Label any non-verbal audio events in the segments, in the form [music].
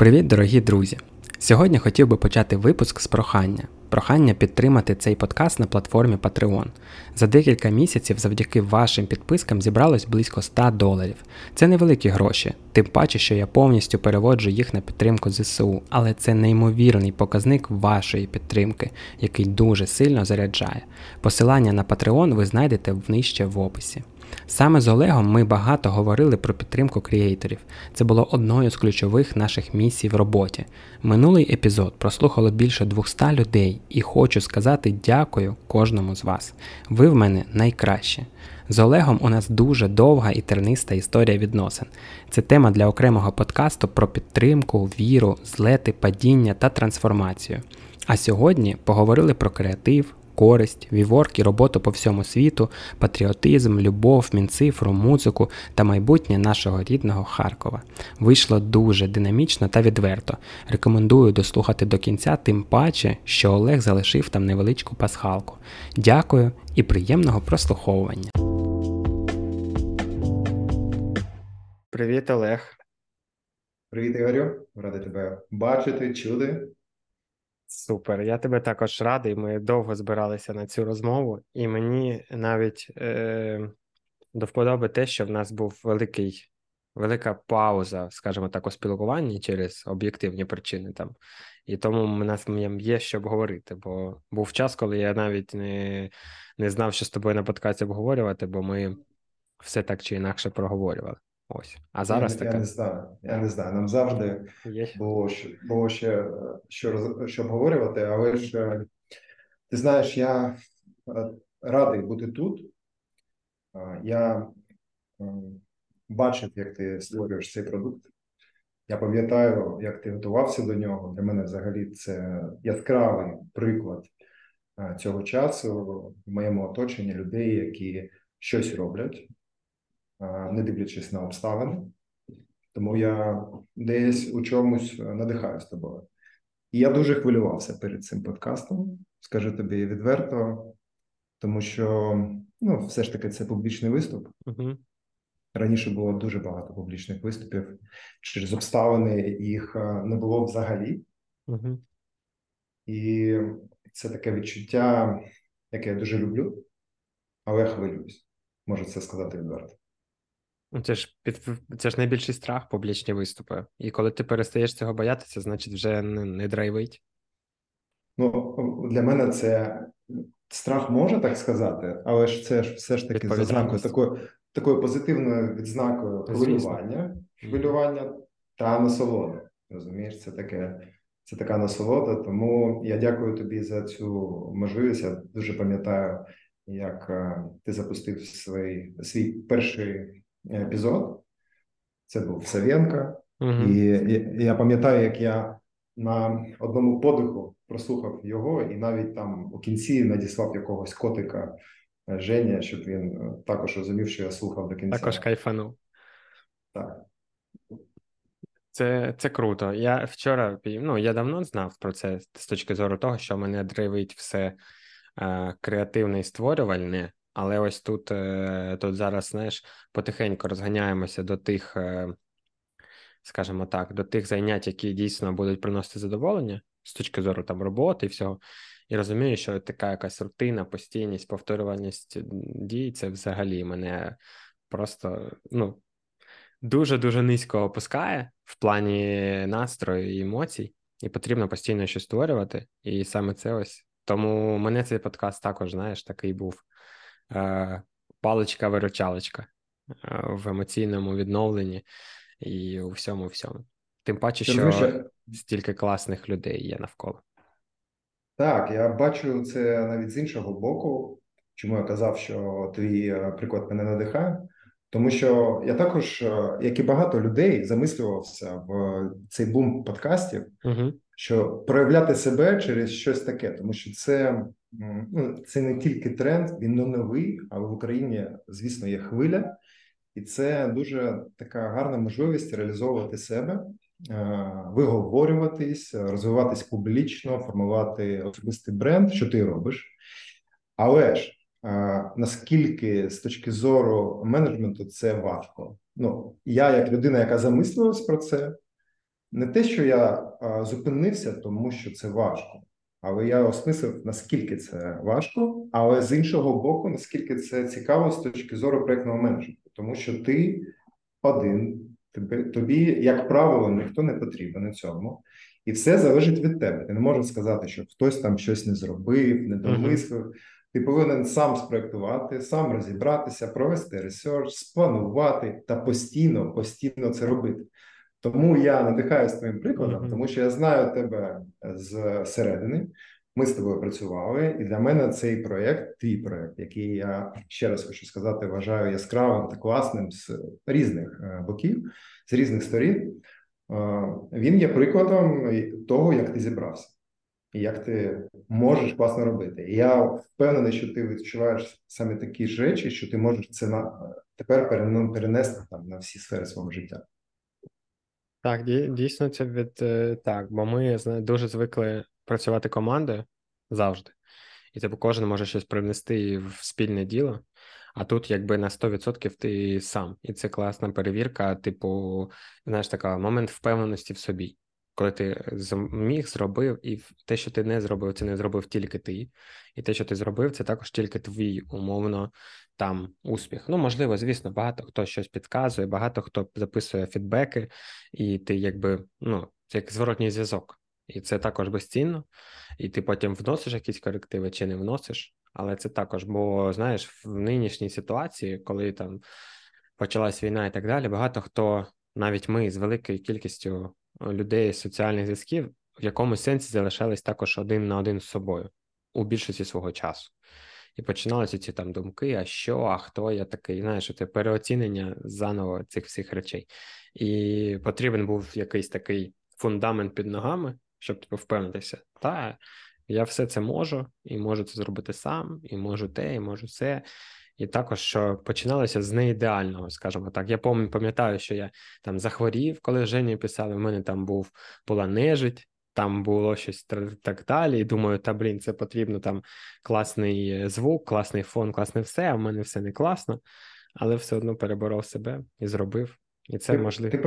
Привіт, дорогі друзі! Сьогодні хотів би почати випуск з прохання. Прохання підтримати цей подкаст на платформі Patreon. За декілька місяців завдяки вашим підпискам зібралось близько 100 доларів. Це невеликі гроші, тим паче, що я повністю переводжу їх на підтримку ЗСУ, але це неймовірний показник вашої підтримки, який дуже сильно заряджає. Посилання на Patreon ви знайдете нижче в описі. Саме з Олегом ми багато говорили про підтримку креаторів. Це було одною з ключових наших місій в роботі. Минулий епізод прослухало більше 200 людей, і хочу сказати дякую кожному з вас. Ви в мене найкращі. З Олегом у нас дуже довга і терниста історія відносин. Це тема для окремого подкасту про підтримку, віру, злети, падіння та трансформацію. А сьогодні поговорили про креатив, користь, віворк і роботу по всьому світу, патріотизм, любов, мінцифру, музику та майбутнє нашого рідного Харкова. Вийшло дуже динамічно та відверто. Рекомендую дослухати до кінця, тим паче, що Олег залишив там невеличку пасхалку. Дякую і приємного прослуховування. Привіт, Олег. Привіт, Ігорю. Радий тебе бачити, чути. Супер, я тебе також радий. Ми довго збиралися на цю розмову, і мені навіть е, до вподоби те, що в нас був великий, велика пауза, скажімо так, у спілкуванні через об'єктивні причини там. І тому в нас є що обговорити. Бо був час, коли я навіть не не знав, що з тобою на подкасті обговорювати, бо ми все так чи інакше проговорювали. Ось, а зараз я, таке. Я не знаю. Я не знаю. Нам завжди Є. було було ще що що обговорювати, але ж е, ти знаєш, я е, радий бути тут. Я е, бачив, як ти створюєш цей продукт. Я пам'ятаю, як ти готувався до нього. Для мене взагалі це яскравий приклад цього часу в моєму оточенні людей, які щось роблять не дивлячись на обставини. Тому я десь у чомусь надихаю з тобою. І я дуже хвилювався перед цим подкастом, скажу тобі відверто, тому що ну, все ж таки це публічний виступ. Раніше було дуже багато публічних виступів. Через обставини їх не було взагалі. І це таке відчуття, яке я дуже люблю, але хвилююсь, можу це сказати відверто. Ну, це ж під це ж найбільший страх публічні виступи. І коли ти перестаєш цього боятися, значить вже не, не драйвить. Ну, для мене це страх може так сказати, але ж це ж все ж таки за знакою такою такою позитивною відзнакою хвилювання, хвилювання та насолода. Розумієш, це таке. Це така насолода, тому я дякую тобі за цю можливість. Я дуже пам'ятаю, як е, ти запустив свій свій перший епізод. Це був Савєнка. Угу. І, і я пам'ятаю, як я на одному подиху прослухав його, і навіть там у кінці надіслав якогось котика е, Женя, щоб він е, також розумів, що я слухав до кінця. Також кайфанув. Так. Це це круто. Я вчора ну, я давно знав про це з точки зору того, що мене драйвить все е, креативне і створювальне, але ось тут е, тут зараз, знаєш, потихеньку розганяємося до тих, е, скажімо так, до тих занять, які дійсно будуть приносити задоволення з точки зору там роботи і всього. І розумію, що така якась рутина, постійність, повторюваність дій, це взагалі мене просто ну, дуже-дуже низько опускає в плані настрою і емоцій, і потрібно постійно щось створювати. І саме це ось. Тому мене цей подкаст також, знаєш, такий був паличка-виручалочка е, в емоційному відновленні і у всьому всьому. Тим паче, що Розумієш, стільки класних людей є навколо. Так, я бачу це навіть з іншого боку. Чому я казав, що твій е, приклад мене надихає? Тому що я також, як і багато людей, замислювався в цей бум подкастів, угу. що проявляти себе через щось таке, тому що це ну, це не тільки тренд, він не новий, але в Україні, звісно, є хвиля, і це дуже така гарна можливість реалізовувати себе, е, виговорюватись, розвиватись публічно, формувати особистий бренд, що ти робиш. Але ж е, наскільки з точки зору менеджменту це важко? Ну я, як людина, яка замислилась про це. не те, що я зупинився, тому що це важко, але я осмислив, наскільки це важко, але з іншого боку, наскільки це цікаво з точки зору проєктного менеджменту, тому що ти один, тобі, тобі, як правило, ніхто не потрібен на цьому, і все залежить від тебе. Ти не можеш сказати, що хтось там щось не зробив, не домислив. Uh-huh. Ти повинен сам спроектувати, сам розібратися, провести ресерч, спланувати та постійно, постійно це робити. Тому я надихаюся твоїм прикладом, mm-hmm. тому що я знаю тебе з середини. Ми з тобою працювали, і для мене цей проєкт, твій проєкт, який я ще раз хочу сказати, вважаю яскравим та класним з різних е, боків, з різних сторін. Е, він є прикладом того, як ти зібрався, і як ти можеш класно робити. І я впевнений, що ти відчуваєш саме такі ж речі, що ти можеш це на тепер перенести там на всі сфери свого життя. Так, дійсно, це від е, так, бо ми дуже звикли працювати командою завжди, і типу кожен може щось привнести в спільне діло. А тут, якби на 100% ти сам, і це класна перевірка, типу, знаєш, така момент впевненості в собі коли ти зміг, зробив, і те, що ти не зробив, це не зробив тільки ти, і те, що ти зробив, це також тільки твій умовно там успіх. Ну, можливо, звісно, багато хто щось підказує, багато хто записує фідбеки, і ти якби ну, це як зворотній зв'язок. І це також безцінно, і ти потім вносиш якісь корективи чи не вносиш, але це також, бо знаєш, в нинішній ситуації, коли там почалась війна і так далі, багато хто, навіть ми з великою кількістю людей соціальних зв'язків в якомусь сенсі залишались також один на один з собою у більшості свого часу. І починалися ці там думки: а що, а хто я такий? Знаєш, це переоцінення заново цих всіх речей. І потрібен був якийсь такий фундамент під ногами, щоб типу, впевнитися, та я все це можу, і можу це зробити сам, і можу те, і можу все. І також що починалося з неідеального, скажімо так. Я пам'ятаю, що я там захворів, коли Жені писали, в мене там був була нежить, там було щось так далі. І думаю, та блін, це потрібно там класний звук, класний фон, класне все, а в мене все не класно, але все одно переборов себе і зробив. І це ти, можливо. Ти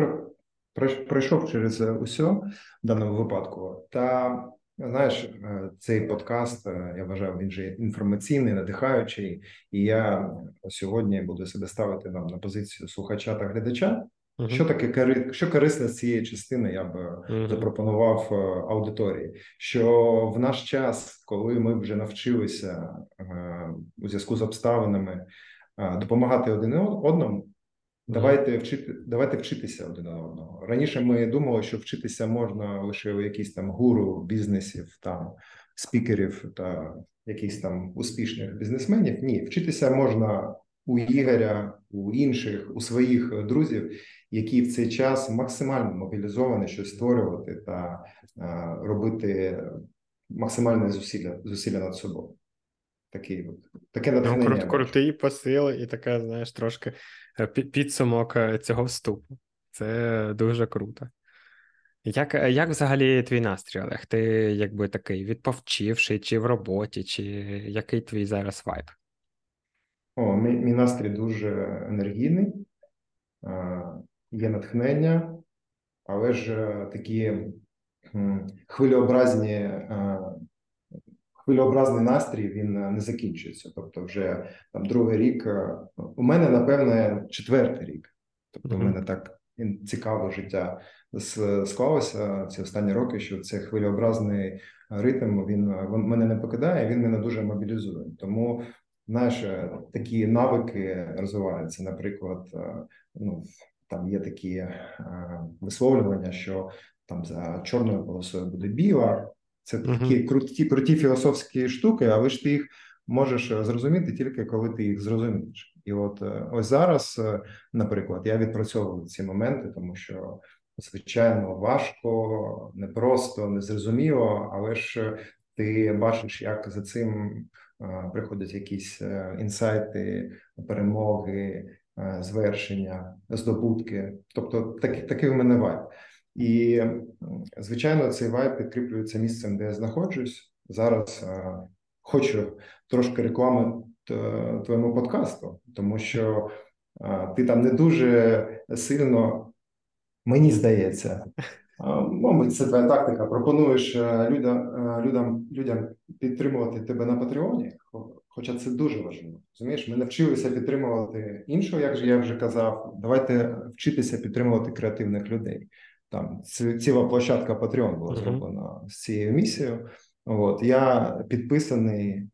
пройшов через усе в даному випадку. Та Знаєш, е, цей подкаст е, я вважаю, він же інформаційний, надихаючий, і я сьогодні буду себе ставити нам на позицію слухача та глядача. Uh-huh. Що таке що корисне з цієї частини, я б uh-huh. запропонував аудиторії. Що в наш час, коли ми вже навчилися у зв'язку з обставинами допомагати один одному, Давайте вчити, давайте вчитися один одного. Раніше ми думали, що вчитися можна лише у якісь там гуру бізнесів, там спікерів та якихось там успішних бізнесменів. Ні, вчитися можна у Ігоря, у інших, у своїх друзів, які в цей час максимально мобілізовані щось створювати та а, робити максимальне зусилля зусилля над собою. Такий от таке ну, натхнення. Ну, крут, крутий посил, і таке, знаєш, трошки підсумок е, цього вступу. Це дуже круто. Як е, як взагалі твій настрій, Олег? Ти якби такий відповчивший, чи в роботі, чи який твій зараз вайб? О, мій, мій настрій дуже енергійний, є натхнення, але ж такі хвилеобразні хвилеобразний настрій він е, не закінчується. Тобто, вже там другий рік е, у мене напевне четвертий рік. Тобто, у мене так цікаве життя склалося ці останні роки. Що цей хвилеобразний ритм він, він мене не покидає, він мене дуже мобілізує. Тому знаєш, е, такі навики розвиваються. Наприклад, ну там є такі висловлювання, що там за чорною полосою буде біла. Це uh-huh. такі круті круті філософські штуки, але ж ти їх можеш е, зрозуміти тільки коли ти їх зрозумієш. І от е, ось зараз, е, наприклад, я відпрацьовую ці моменти, тому що звичайно важко, непросто, незрозуміло, але ж ти бачиш, як за цим приходять якісь інсайти, перемоги, звершення, здобутки. Тобто, такий такий в мене вайб. І, звичайно, цей вайб підкріплюється місцем, де я знаходжусь. Зараз а, хочу трошки реклами твоєму подкасту, тому що а, ти там не дуже сильно, мені здається, Мабуть, це твоя тактика. Пропонуєш людям людям, людям підтримувати тебе на Патреоні, хоча це дуже важливо. Розумієш, ми навчилися підтримувати іншого, як же я вже казав. Давайте вчитися підтримувати креативних людей. Там ціла площадка Patreon була зроблена з цією місією. От я підписаний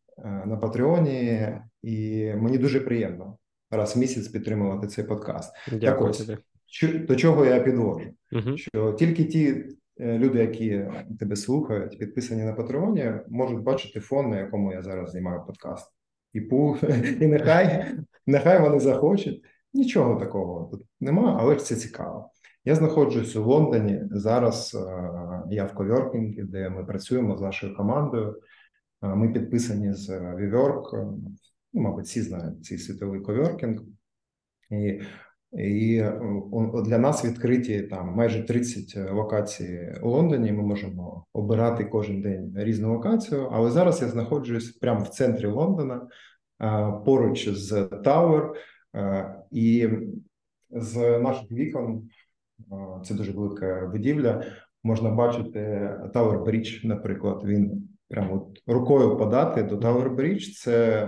на Патреоні, і мені дуже приємно раз в місяць підтримувати цей подкаст. Дякую так ось, тобі. До чого я підвожу? Угу. Що тільки ті е, люди, які тебе слухають, підписані на Патреоні, можуть бачити фон, на якому я зараз знімаю подкаст. І пу, [laughs] і нехай нехай вони захочуть. Нічого такого тут нема, але ж це цікаво. Я знаходжусь у Лондоні. Зараз е, я в Ковьоркінгі, де ми працюємо з нашою командою. Е, ми підписані з WeWork, ну, мабуть, всі знають цей світовий коворкінг. І і для нас відкриті там майже 30 локацій у Лондоні. Ми можемо обирати кожен день різну локацію. Але зараз я знаходжусь прямо в центрі Лондона, поруч з Тауер, і з наших вікон це дуже велика будівля. Можна бачити Tower Bridge, наприклад. Він прямо рукою подати до Tower Bridge. Це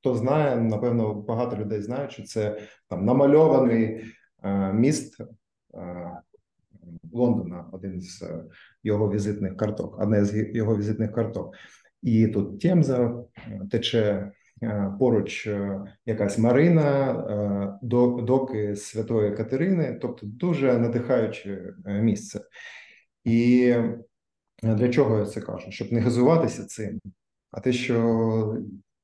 Хто знає, напевно, багато людей знають, що це там намальований е, міст е, Лондона, один з е, його візитних карток, одне з його візитних карток. І тут Темза е, тече е, поруч е, якась Марина, доки Святої Катерини, тобто дуже надихаюче місце. І для чого я це кажу? Щоб не газуватися цим, а те, що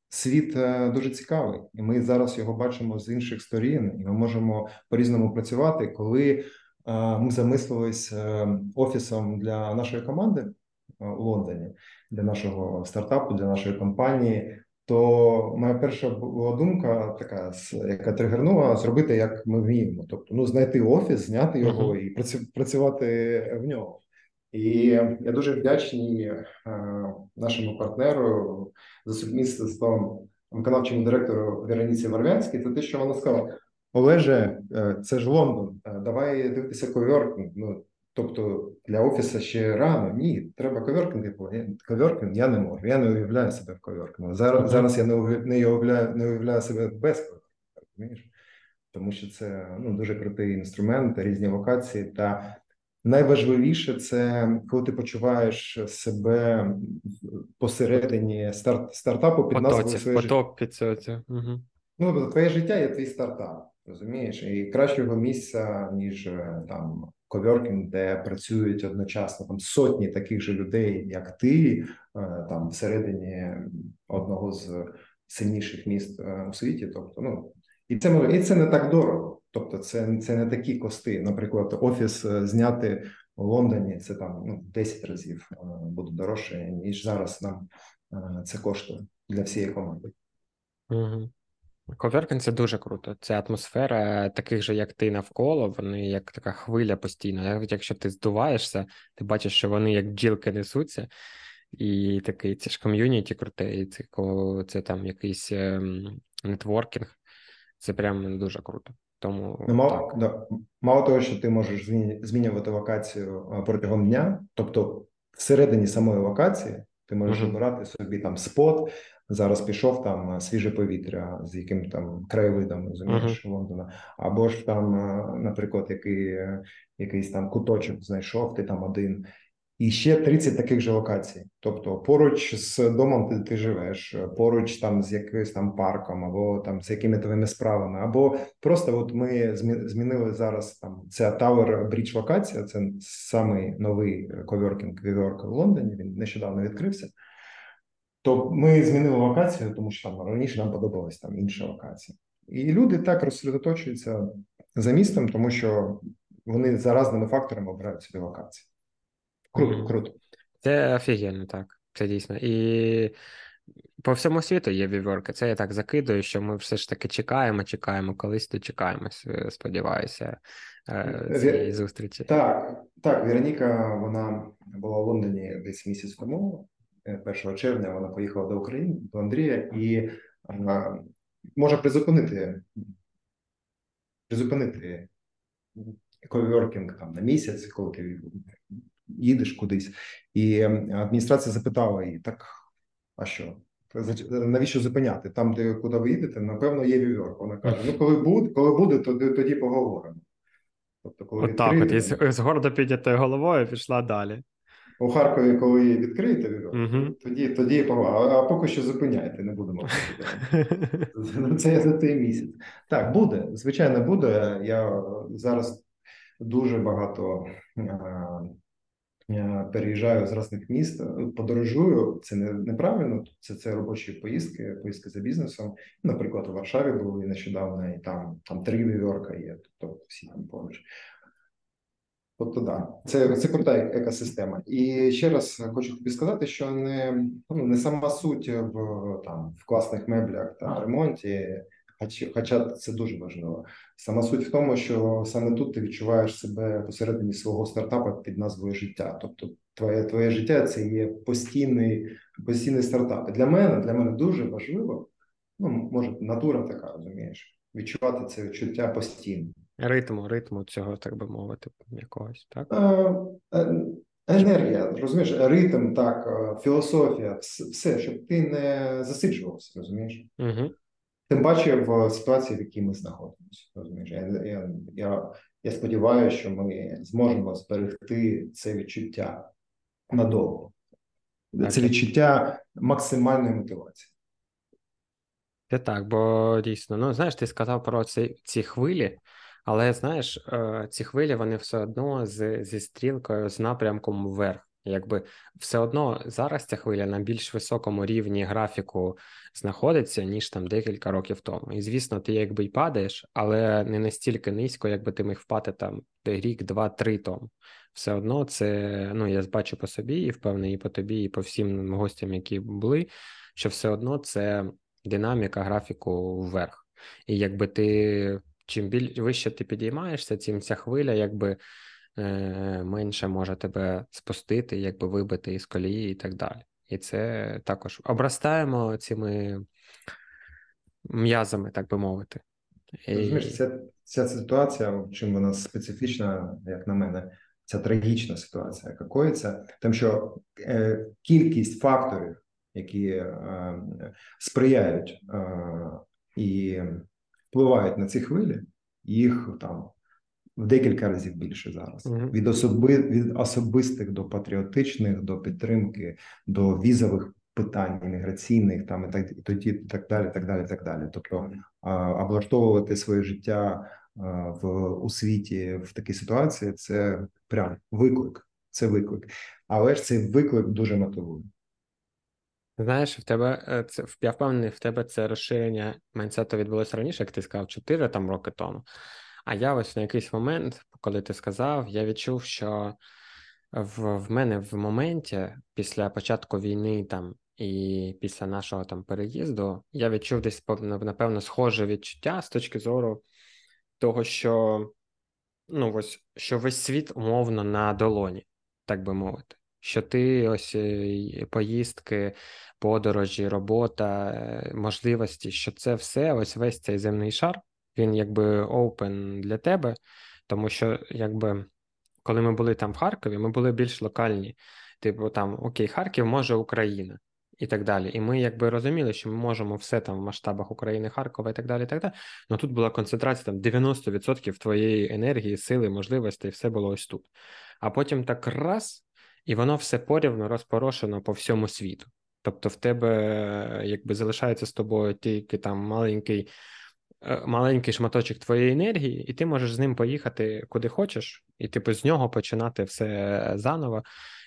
світ е, дуже цікавий, і ми зараз його бачимо з інших сторін, і ми можемо по різному працювати. Коли е, ми замислились е, офісом для нашої команди у Лондоні, для нашого стартапу, для нашої компанії. То моя перша була думка, така яка тригернула, зробити як ми вміємо. Тобто, ну знайти офіс, зняти його uh-huh. і працювати в нього. І я дуже вдячний е, нашому партнеру за сумісництвом виконавчому директору Вероніці Варвянській за те, що вона сказала: Олеже, е, це ж Лондон, е, давай дивитися коверкінг. Ну тобто для офісу ще рано. Ні, треба коверкінг. Коверкінг я не можу. Я не уявляю себе в коверкінгу. Зараз mm-hmm. зараз я не уявляю, не уявляю себе без коверкінгу. Тому що це ну дуже крутий інструмент, різні локації та Найважливіше це коли ти почуваєш себе посередині старт стартапу під назвою своє поток під це. Угу. Ну твоє життя є твій стартап, розумієш, і кращого місця ніж е, там коверкінг, де працюють одночасно там сотні таких же людей, як ти, е, там всередині одного з сильніших міст е, у світі. Тобто, ну і це і це не так дорого. Тобто, це це не такі кости. Наприклад, офіс е, зняти у Лондоні це там ну 10 разів буде дорожче, ніж зараз нам це коштує для всієї команди. Угу. Коверкін це дуже круто. Це атмосфера таких же, як ти навколо. Вони як така хвиля постійно. Якщо ти здуваєшся, ти бачиш, що вони як бджілки несуться, і такий це ж ком'юніті круте, і це це там якийсь ем, нетворкінг. Це прям дуже круто. Тому ну, мало, так. Да. мало того, що ти можеш змінювати локацію протягом дня, тобто всередині самої локації ти можеш обирати собі там спот. Зараз пішов там свіже повітря з яким там краєвидом розумієш uh-huh. Лондона, або ж там, наприклад, який якийсь там куточок знайшов, ти там один. І ще 30 таких же локацій. Тобто, поруч з домом ти, ти живеш, поруч там з якимось там парком, або там з якими твоїми справами, або просто от ми змінили зараз там ця Tower Bridge локація. Це самий новий коверкінг WeWork в Лондоні. Він нещодавно відкрився. То ми змінили локацію, тому що там раніше нам подобалась там інша локація. І люди так розсередоточуються за містом, тому що вони за разними факторами обирають собі локації. Круто, круто. Це офігенно, так. Це дійсно. І по всьому світу є віверки. Це я так закидую, що ми все ж таки чекаємо, чекаємо, колись дочекаємось, е, сподіваюся, е, цієї зустрічі. Так, так, Вероніка, вона була в Лондоні десь місяць тому, 1 е, червня, вона поїхала до України, до Андрія, і може призупинити, призупинити коверкінг там на місяць, коли ти їдеш кудись, і адміністрація запитала її: так, а що? Навіщо зупиняти? Там, де куди ви їдете, напевно, є віверк. Вона каже: ну, коли буде, коли буде, то тоді поговоримо. Тобто, коли от так, от і з, з гордо піднятою головою пішла далі. У Харкові, коли відкриєте віверк, угу. тоді тоді поговоримо. А поки що зупиняйте, не будемо. [laughs] Це я за цей місяць. Так, буде. Звичайно, буде. Я зараз дуже багато переїжджаю з різних міст, подорожую. Це не неправильно. Це це робочі поїздки, поїздки за бізнесом. Наприклад, у Варшаві були нещодавно, і там там три віверка є, тобто всі там поруч. Тобто, да, це це крута екосистема. І ще раз хочу тобі сказати, що не ну, не сама суть в там в класних меблях та ремонті. Хоча це дуже важливо. Сама суть в тому, що саме тут ти відчуваєш себе посередині свого стартапу під назвою життя. Тобто, твоє твоє життя це є постійний постійний стартап. І Для мене для мене дуже важливо. Ну може, натура така розумієш, відчувати це відчуття постійно. Ритму, ритму цього, так би мовити, якогось так. Е, енергія, розумієш, ритм, так, е, філософія, все, щоб ти не засиджувався, розумієш. Угу. Тим паче в ситуації, в якій ми знаходимося. Розумієш, я я, я, я сподіваюся, що ми зможемо зберегти це відчуття надовго. Так. Це відчуття максимальної мотивації. Це так, бо дійсно, ну знаєш, ти сказав про ці ці хвилі, але знаєш, е, ці хвилі вони все одно з, зі стрілкою, з напрямком вверх. Якби все одно зараз ця хвиля на більш високому рівні графіку знаходиться, ніж там декілька років тому. І звісно, ти якби й падаєш, але не настільки низько, якби ти міг впати там рік, два, три тому. Все одно це ну я бачу по собі, і впевнений, і по тобі, і по всім гостям, які були, що все одно це динаміка графіку вверх. І якби ти чим біль вище ти підіймаєшся, цим ця хвиля, якби. Е, менше може тебе спустити, якби вибити із колії і так далі. І це також обростаємо цими м'язами, так би мовити. Розумієш, ця, ця ситуація, чим вона специфічна, як на мене, ця трагічна ситуація, яка коїться, тим, що е, кількість факторів, які е, сприяють е, і впливають на ці хвилі, їх там в декілька разів більше зараз mm-hmm. від особи від особистих до патріотичних, до підтримки, до візових питань імміграційних, там і так і тоді, і так далі, так далі, так далі. Тобто а, облаштовувати своє життя а, в у світі в такій ситуації це прям виклик. Це виклик, але ж цей виклик дуже мотивує. Знаєш, в тебе е, це я впевнений, в тебе це розширення майнсету відбулося раніше, як ти сказав, 4 там роки тому. А я ось на якийсь момент, коли ти сказав, я відчув, що в в мене в моменті після початку війни там і після нашого там переїзду я відчув десь напевно схоже відчуття з точки зору того, що ну ось що весь світ умовно на долоні, так би мовити. Що ти ось е, поїздки, подорожі, робота, е, можливості, що це все, ось весь цей земний шар, він якби open для тебе, тому що, якби, коли ми були там в Харкові, ми були більш локальні. Типу, там Окей, Харків може Україна і так далі. І ми якби розуміли, що ми можемо все там в масштабах України, Харкова і так далі. і так далі. Ну тут була концентрація там 90% твоєї енергії, сили, можливостей, все було ось тут. А потім так раз, і воно все порівно розпорошено по всьому світу. Тобто, в тебе якби залишається з тобою тільки там маленький Е, маленький шматочок твоєї енергії, і ти можеш з ним поїхати куди хочеш, і типу з нього починати все заново.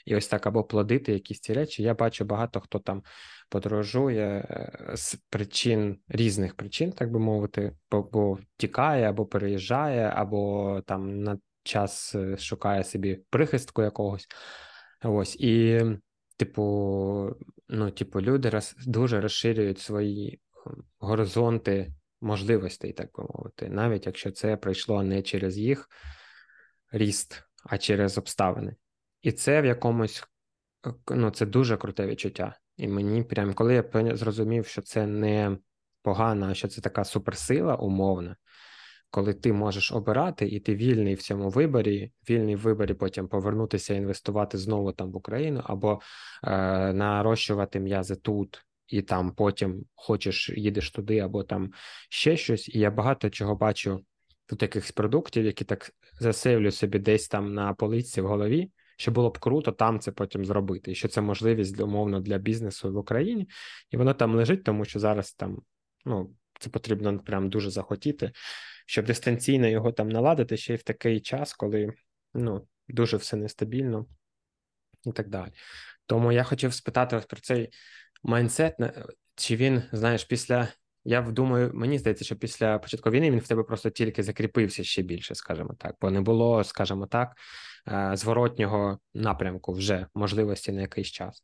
І ось так або плодити якісь ці речі. Я бачу багато хто там подорожує е, з причин різних причин, так би мовити, бо тікає, або переїжджає, або там на час е, шукає собі прихистку якогось. Ось і, типу, ну, типу, люди роз, дуже розширюють свої горизонти можливостей, так би мовити, навіть якщо це пройшло не через їх ріст, а через обставини. І це в якомусь ну, це дуже круте відчуття. І мені прям, коли я зрозумів, що це не погано, а що це така суперсила умовна, коли ти можеш обирати, і ти вільний в цьому виборі, вільний в виборі потім повернутися інвестувати знову там в Україну, або е, нарощувати м'язи тут, і там потім хочеш їдеш туди, або там ще щось. І я багато чого бачу тут якихось продуктів, які так засейвлю собі десь там на полиці в голові. Що було б круто там це потім зробити, і що це можливість умовно для бізнесу в Україні, і воно там лежить, тому що зараз там ну це потрібно прям дуже захотіти, щоб дистанційно його там наладити ще й в такий час, коли ну, дуже все нестабільно і так далі. Тому я хотів спитати ось про цей майндсет, чи він, знаєш, після. Я думаю, мені здається, що після початку війни він в тебе просто тільки закріпився ще більше, скажімо так, бо не було, скажімо так, е, зворотнього напрямку вже можливості на якийсь час.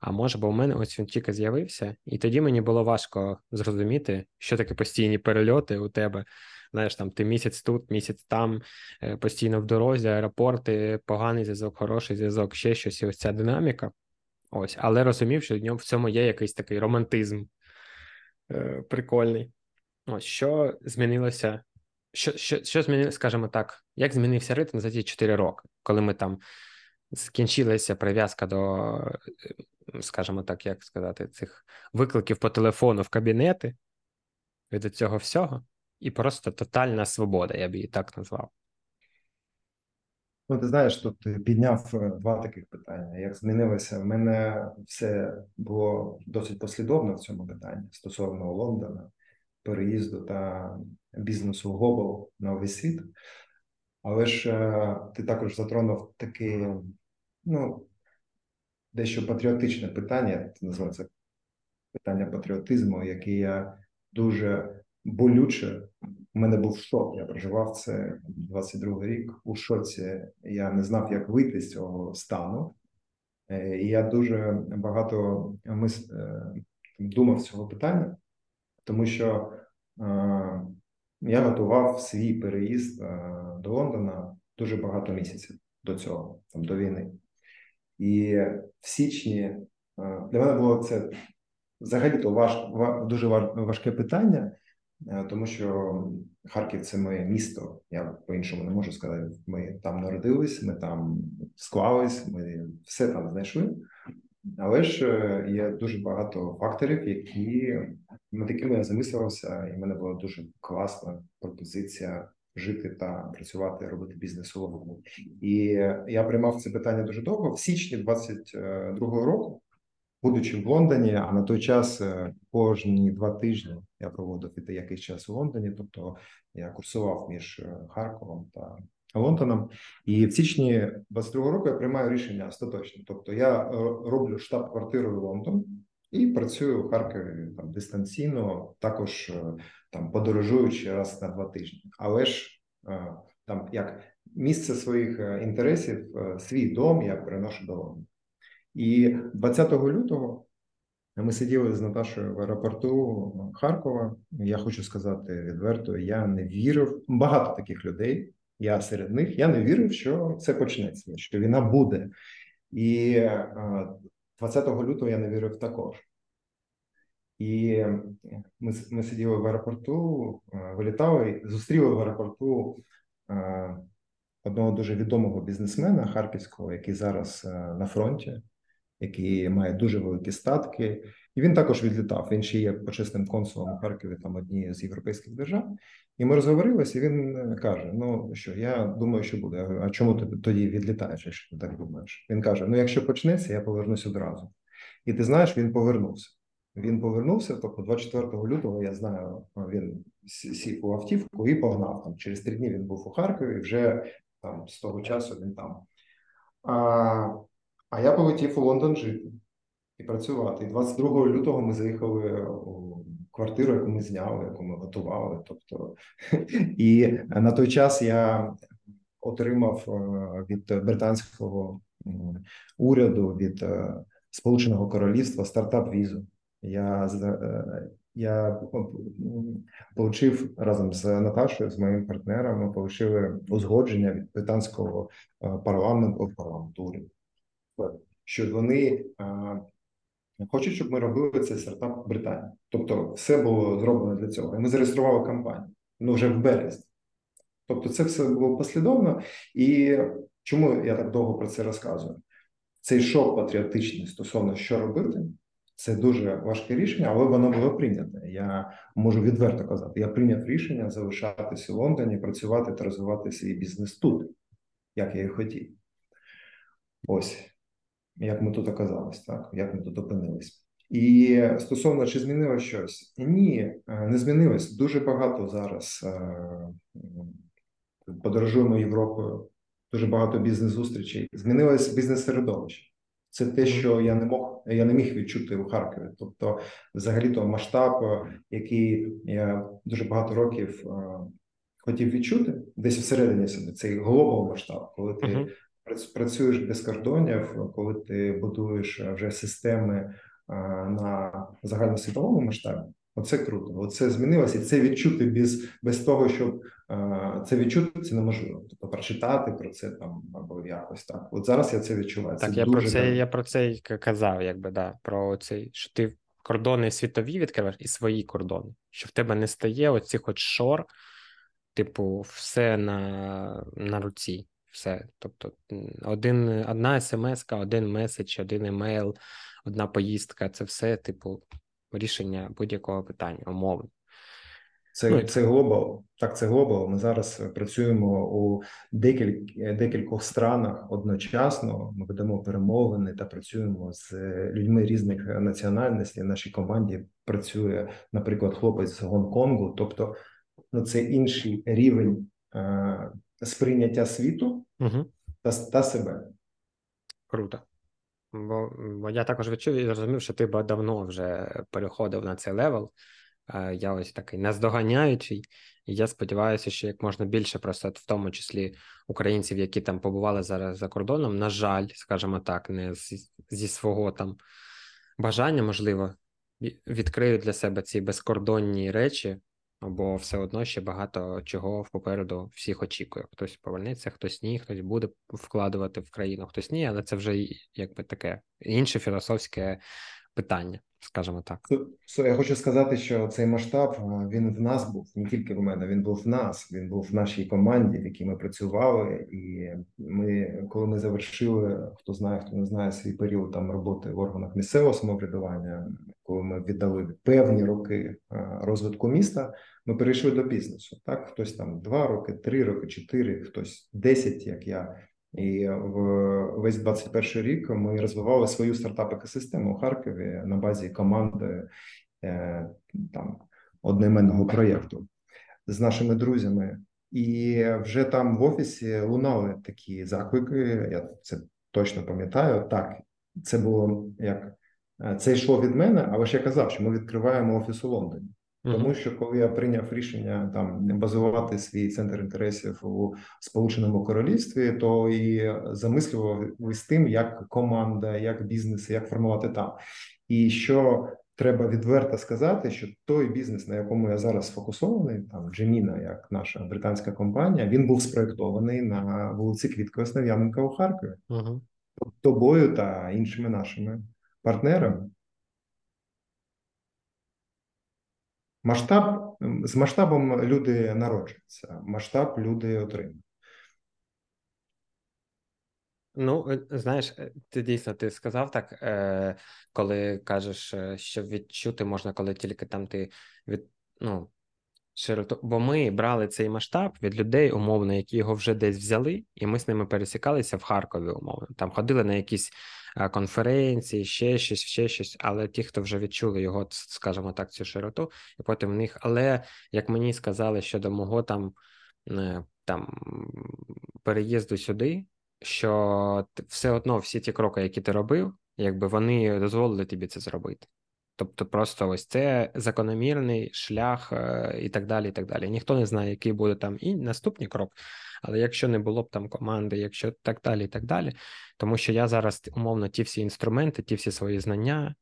А може, бо в мене ось він тільки з'явився, і тоді мені було важко зрозуміти, що таке постійні перельоти у тебе. Знаєш, там ти місяць тут, місяць там, е, постійно в дорозі, аеропорти, поганий зв'язок, хороший зв'язок, ще щось, і ось ця динаміка. Ось, але розумів, що в ньому в цьому є якийсь такий романтизм е, прикольний. Ось що змінилося. Що що, що змінилося, скажімо так, як змінився ритм за ці 4 роки, коли ми там скінчилася прив'язка до скажімо так, як сказати, цих викликів по телефону в кабінети від цього всього, і просто тотальна свобода, я б її так назвав. Ну, ти знаєш, тут підняв е, два таких питання. Як змінилося? В мене все було досить послідовно в цьому питанні стосовно Лондона, переїзду та бізнесу Global на весь світ. Але ж е, ти також затронув такий, ну, дещо патріотичне питання, це називається питання патріотизму, яке я дуже болюче. У мене був шок. Я проживав це 22 рік у шоці. Я не знав, як вийти з цього стану. Е, і я дуже багато мис... Е, думав з цього питання, тому що е, я готував свій переїзд до Лондона дуже багато місяців до цього, там до війни. І в січні е, для мене було це взагалі то важ, дуже важке питання, е, тому що Харків це моє місто. Я по-іншому не можу сказати. Ми там народились, ми там склались, ми все там знайшли. Але ж е, є дуже багато факторів, які над якими я замисливався, і в мене була дуже класна пропозиція жити та працювати, робити бізнес у Лондоні. І я приймав це питання дуже довго. В січні 22-го року, будучи в Лондоні, а на той час е, кожні два тижні я проводив якийсь час у Лондоні, тобто я курсував між е, Харковом та Лондоном. І в січні 22-го року я приймаю рішення остаточно. Тобто я е, роблю штаб-квартиру Лондон. І працюю в Харкові там дистанційно, також е, там подорожуючи раз на два тижні. Але ж е, там як місце своїх е, інтересів, свій дом я переношу до Лондона. І 20 лютого ми сиділи з Наташою в аеропорту Харкова. Я хочу сказати відверто, я не вірив. Багато таких людей. Я серед них я не вірив, що це почнеться, що війна буде. І 20 лютого я не вірив також. І ми ми сиділи в аеропорту, е, вилітали, зустріли в аеропорту е, одного дуже відомого бізнесмена харківського, який зараз е, на фронті, який має дуже великі статки. І він також відлітав. Він ще є почесним консулом у Харкові, там однієї з європейських держав. І ми розговорилися, і він каже: Ну що, я думаю, що буде. А чому ти тоді відлітаєш, якщо ти так думаєш? Він каже: Ну, якщо почнеться, я повернусь одразу. І ти знаєш, він повернувся. Він повернувся. Тобто, 24 лютого я знаю, він сів у автівку і погнав там. Через три дні він був у Харкові. Вже там з того часу він там. А а я полетів у Лондон жити і працювати. І 22 лютого ми заїхали у квартиру, яку ми зняли, яку ми готували. Тобто, [laughs] і на той час я отримав е, від британського уряду від е, Сполученого Королівства стартап-візу. Я е, я отримав разом з Наташою, з моїм партнером, ми отримали узгодження від британського парламенту парламенту що вони хочуть, щоб ми робили цей стартап Британії. Тобто, все було зроблено для цього. І ми зареєстрували компанію. Ну вже в березні. Тобто, це все було послідовно. І чому я так довго про це розказую? Цей шок патріотичний стосовно що робити, це дуже важке рішення, але воно було прийняте. Я можу відверто казати. Я прийняв рішення залишатися в Лондоні, працювати та розвивати свій бізнес тут, як я і хотів. Ось як ми тут оказались, так як ми тут опинились. І стосовно чи змінилось щось? Ні, е, не змінилось. Дуже багато зараз е, подорожуємо Європою, дуже багато бізнес-зустрічей. Змінилось бізнес-середовище. Це те, що я не мог, я не міг відчути у Харкові. Тобто, взагалі, то масштаб, е, який я дуже багато років хотів відчути, десь всередині себе цей глобал масштаб, коли ти. Працюєш без кордонів, коли ти будуєш вже системи на загальносвітовому масштабі. Оце круто. Оце змінилося, і це відчути без без того, щоб це відчути, це неможливо. Тобто прочитати про це там або якось так. От зараз я це відчуваю. Так, це я дуже про це так... я про це й казав, якби да, про цей, що ти кордони світові відкриваєш і свої кордони, що в тебе не стає оцих от шор, типу, все на на руці. Все. Тобто, один, одна смс, один меседж, один емейл, одна поїздка це все, типу, рішення будь-якого питання, умови. Це ну, це глобал. Так, це глобал. Ми зараз працюємо у декіль, декількох странах одночасно. Ми ведемо перемовини та працюємо з людьми різних національностей. В нашій команді працює, наприклад, хлопець з Гонконгу. Тобто, ну це інший рівень е, сприйняття світу угу. та, та себе. Круто. Бо бо я також відчув і зрозумів, що ти давно вже переходив на цей level. Я ось такий наздоганяючий, і я сподіваюся, що як можна більше, просто в тому числі українців, які там побували зараз за кордоном, на жаль, скажімо так, не зі свого там бажання, можливо, відкриють для себе ці безкордонні речі, бо все одно ще багато чого попереду всіх очікує. Хтось повернеться, хтось ні, хтось буде вкладувати в країну, хтось ні, але це вже якби таке інше філософське питання, скажімо так. Я хочу сказати, що цей масштаб він в нас був не тільки в мене. Він був в нас. Він був в нашій команді, в якій ми працювали. І ми, коли ми завершили, хто знає, хто не знає свій період там роботи в органах місцевого самоврядування, коли ми віддали певні роки розвитку міста, ми перейшли до бізнесу. Так, хтось там два роки, три роки, чотири, хтось десять, як я. І в весь 21 рік ми розвивали свою стартап-екосистему у Харкові на базі команди е, там одноіменного проєкту з нашими друзями. І вже там в офісі лунали такі заклики. Я це точно пам'ятаю. Так, це було як е, це йшло від мене, але ж я казав, що ми відкриваємо офіс у Лондоні. Тому що коли я прийняв рішення там базувати свій центр інтересів у Сполученому Королівстві, то і замислював з тим, як команда, як бізнес, як формувати там. І що треба відверто сказати, що той бізнес, на якому я зараз сфокусований, там Джеміна, як наша британська компанія, він був спроєктований на вулиці Квітково Основ'яненка у Харкові, uh тобою та іншими нашими партнерами. Масштаб з масштабом люди народжуються, масштаб люди отримують. Ну, е, знаєш, е, ти дійсно ти сказав так, е, коли кажеш, що відчути можна, коли тільки там ти від ну, широту. Бо ми брали цей масштаб від людей, умовно, які його вже десь взяли, і ми з ними пересікалися в Харкові, умовно. Там ходили на якісь конференції, ще щось, ще щось. Але ті, хто вже відчули його, скажімо так, цю широту, і потім в них. Але як мені сказали щодо мого там е, там переїзду сюди, що все одно всі ті кроки, які ти робив, якби вони дозволили тобі це зробити. Тобто, просто ось це закономірний шлях е, і так далі. і так далі. Ніхто не знає, який буде там і наступний крок. Але якщо не було б там команди, якщо так далі, і так далі, тому що я зараз умовно ті всі інструменти, ті всі свої знання,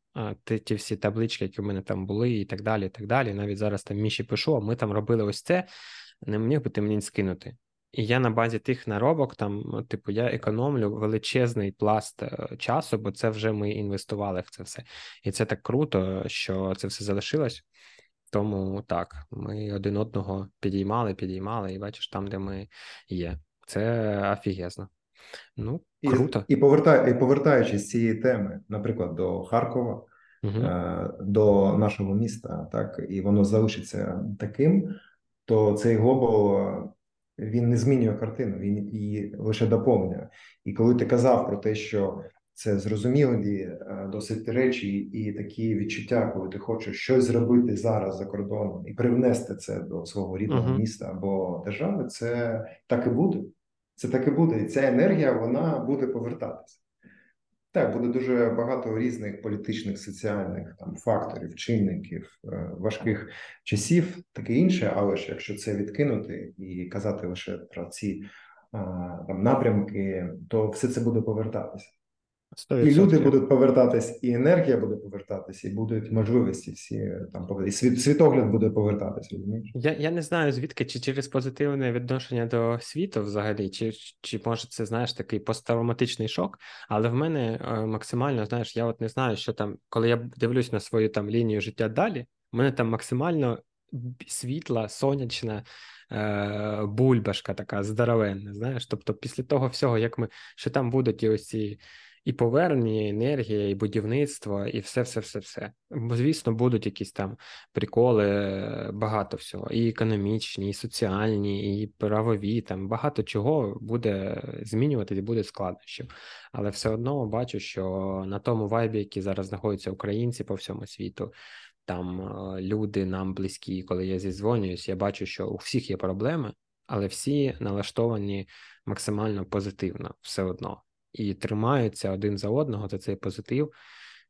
ті, ті всі таблички, які в мене там були, і так далі. і так далі. Навіть зараз там Міші пишу, а ми там робили ось це. Не міг би ти мені скинути. І я на базі тих наробок, там, типу, я економлю величезний пласт е, часу, бо це вже ми інвестували в це все. І це так круто, що це все залишилось. Тому так, ми один одного підіймали, підіймали, і бачиш, там, де ми є. Це офігезно. Ну, круто. І, і, повертай, і повертаючись з цієї теми, наприклад, до Харкова, угу. до нашого міста, так і воно залишиться таким, то цей глобал він не змінює картину, він її лише доповнює. І коли ти казав про те, що це зрозумілі е, досить речі і такі відчуття, коли ти хочеш щось зробити зараз за кордоном і привнести це до свого рідного uh-huh. міста або держави, це так і буде. Це так і буде. І ця енергія вона буде повертатися. Так, буде дуже багато різних політичних, соціальних там факторів, чинників, е, важких часів, таке інше. Але ж якщо це відкинути і казати лише про ці там напрямки, то все це буде повертатися. 100%. І люди будуть повертатись, і енергія буде повертатись, і будуть можливості всі там і світ, світогляд буде повертатись. розумієш? Я я не знаю звідки чи через позитивне відношення до світу, взагалі, чи чи може це знаєш такий посттравматичний шок. Але в мене е, максимально знаєш, я от не знаю, що там, коли я дивлюсь на свою там лінію життя далі, в мене там максимально світла, сонячна. Е, бульбашка така здоровенна, знаєш. Тобто, після того всього, як ми що там будуть і ось ці і повернення, і енергія, і будівництво, і все, все, все, все. Звісно, будуть якісь там приколи, багато всього, і економічні, і соціальні, і правові. Там багато чого буде змінюватися, буде складнощів. Але все одно бачу, що на тому вайбі, який зараз знаходяться українці по всьому світу. Там е, люди нам близькі, коли я зізвонююсь, я бачу, що у всіх є проблеми, але всі налаштовані максимально позитивно все одно і тримаються один за одного за цей позитив.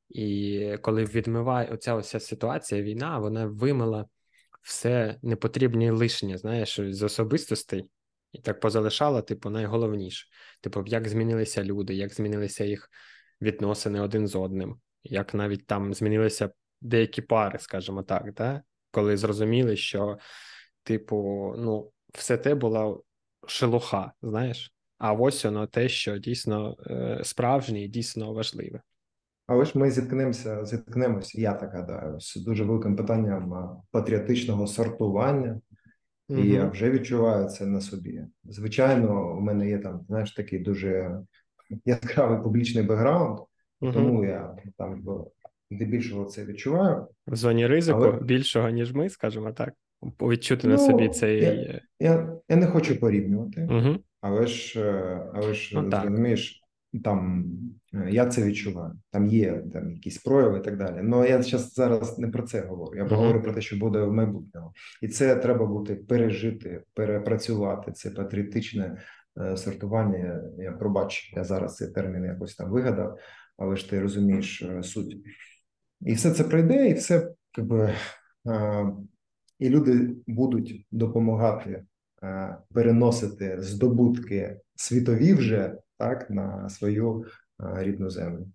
І коли відмиває оця оця ситуація, війна, вона вимила все непотрібні лишнє, знаєш, з особистостей, і так позалишала, типу, найголовніше. Типу, як змінилися люди, як змінилися їх відносини один з одним, як навіть там змінилися деякі пари, скажімо так, да? коли зрозуміли, що, типу, ну, все те була шелуха, знаєш. А ось воно те, що дійсно е, справжнє і дійсно важливе. Але ж ми зіткнемося, зіткнемося, я так гадаю, з дуже великим питанням патріотичного сортування, і угу. я вже відчуваю це на собі. Звичайно, у мене є там, знаєш, такий дуже яскравий публічний бекграунд, угу. тому я там здебільшого це відчуваю. В зоні ризику Але... більшого, ніж ми, скажімо так, відчути ну, на собі цей. Я, я, я не хочу порівнювати. Угу. Але ж, е, але ж ну, розумієш, там е, я це відчуваю. Там є там якісь прояви і так далі. Ну я зараз зараз не про це говорю. Я uh-huh. говорю про те, що буде в майбутньому, і це треба бути пережити, перепрацювати. Це патріотичне е, сортування. Я пробач, я зараз цей термін якось там вигадав, але ж ти розумієш е, суть. І все це пройде, і все якби, е, і люди будуть допомагати переносити здобутки світові вже так на свою е, рідну землю.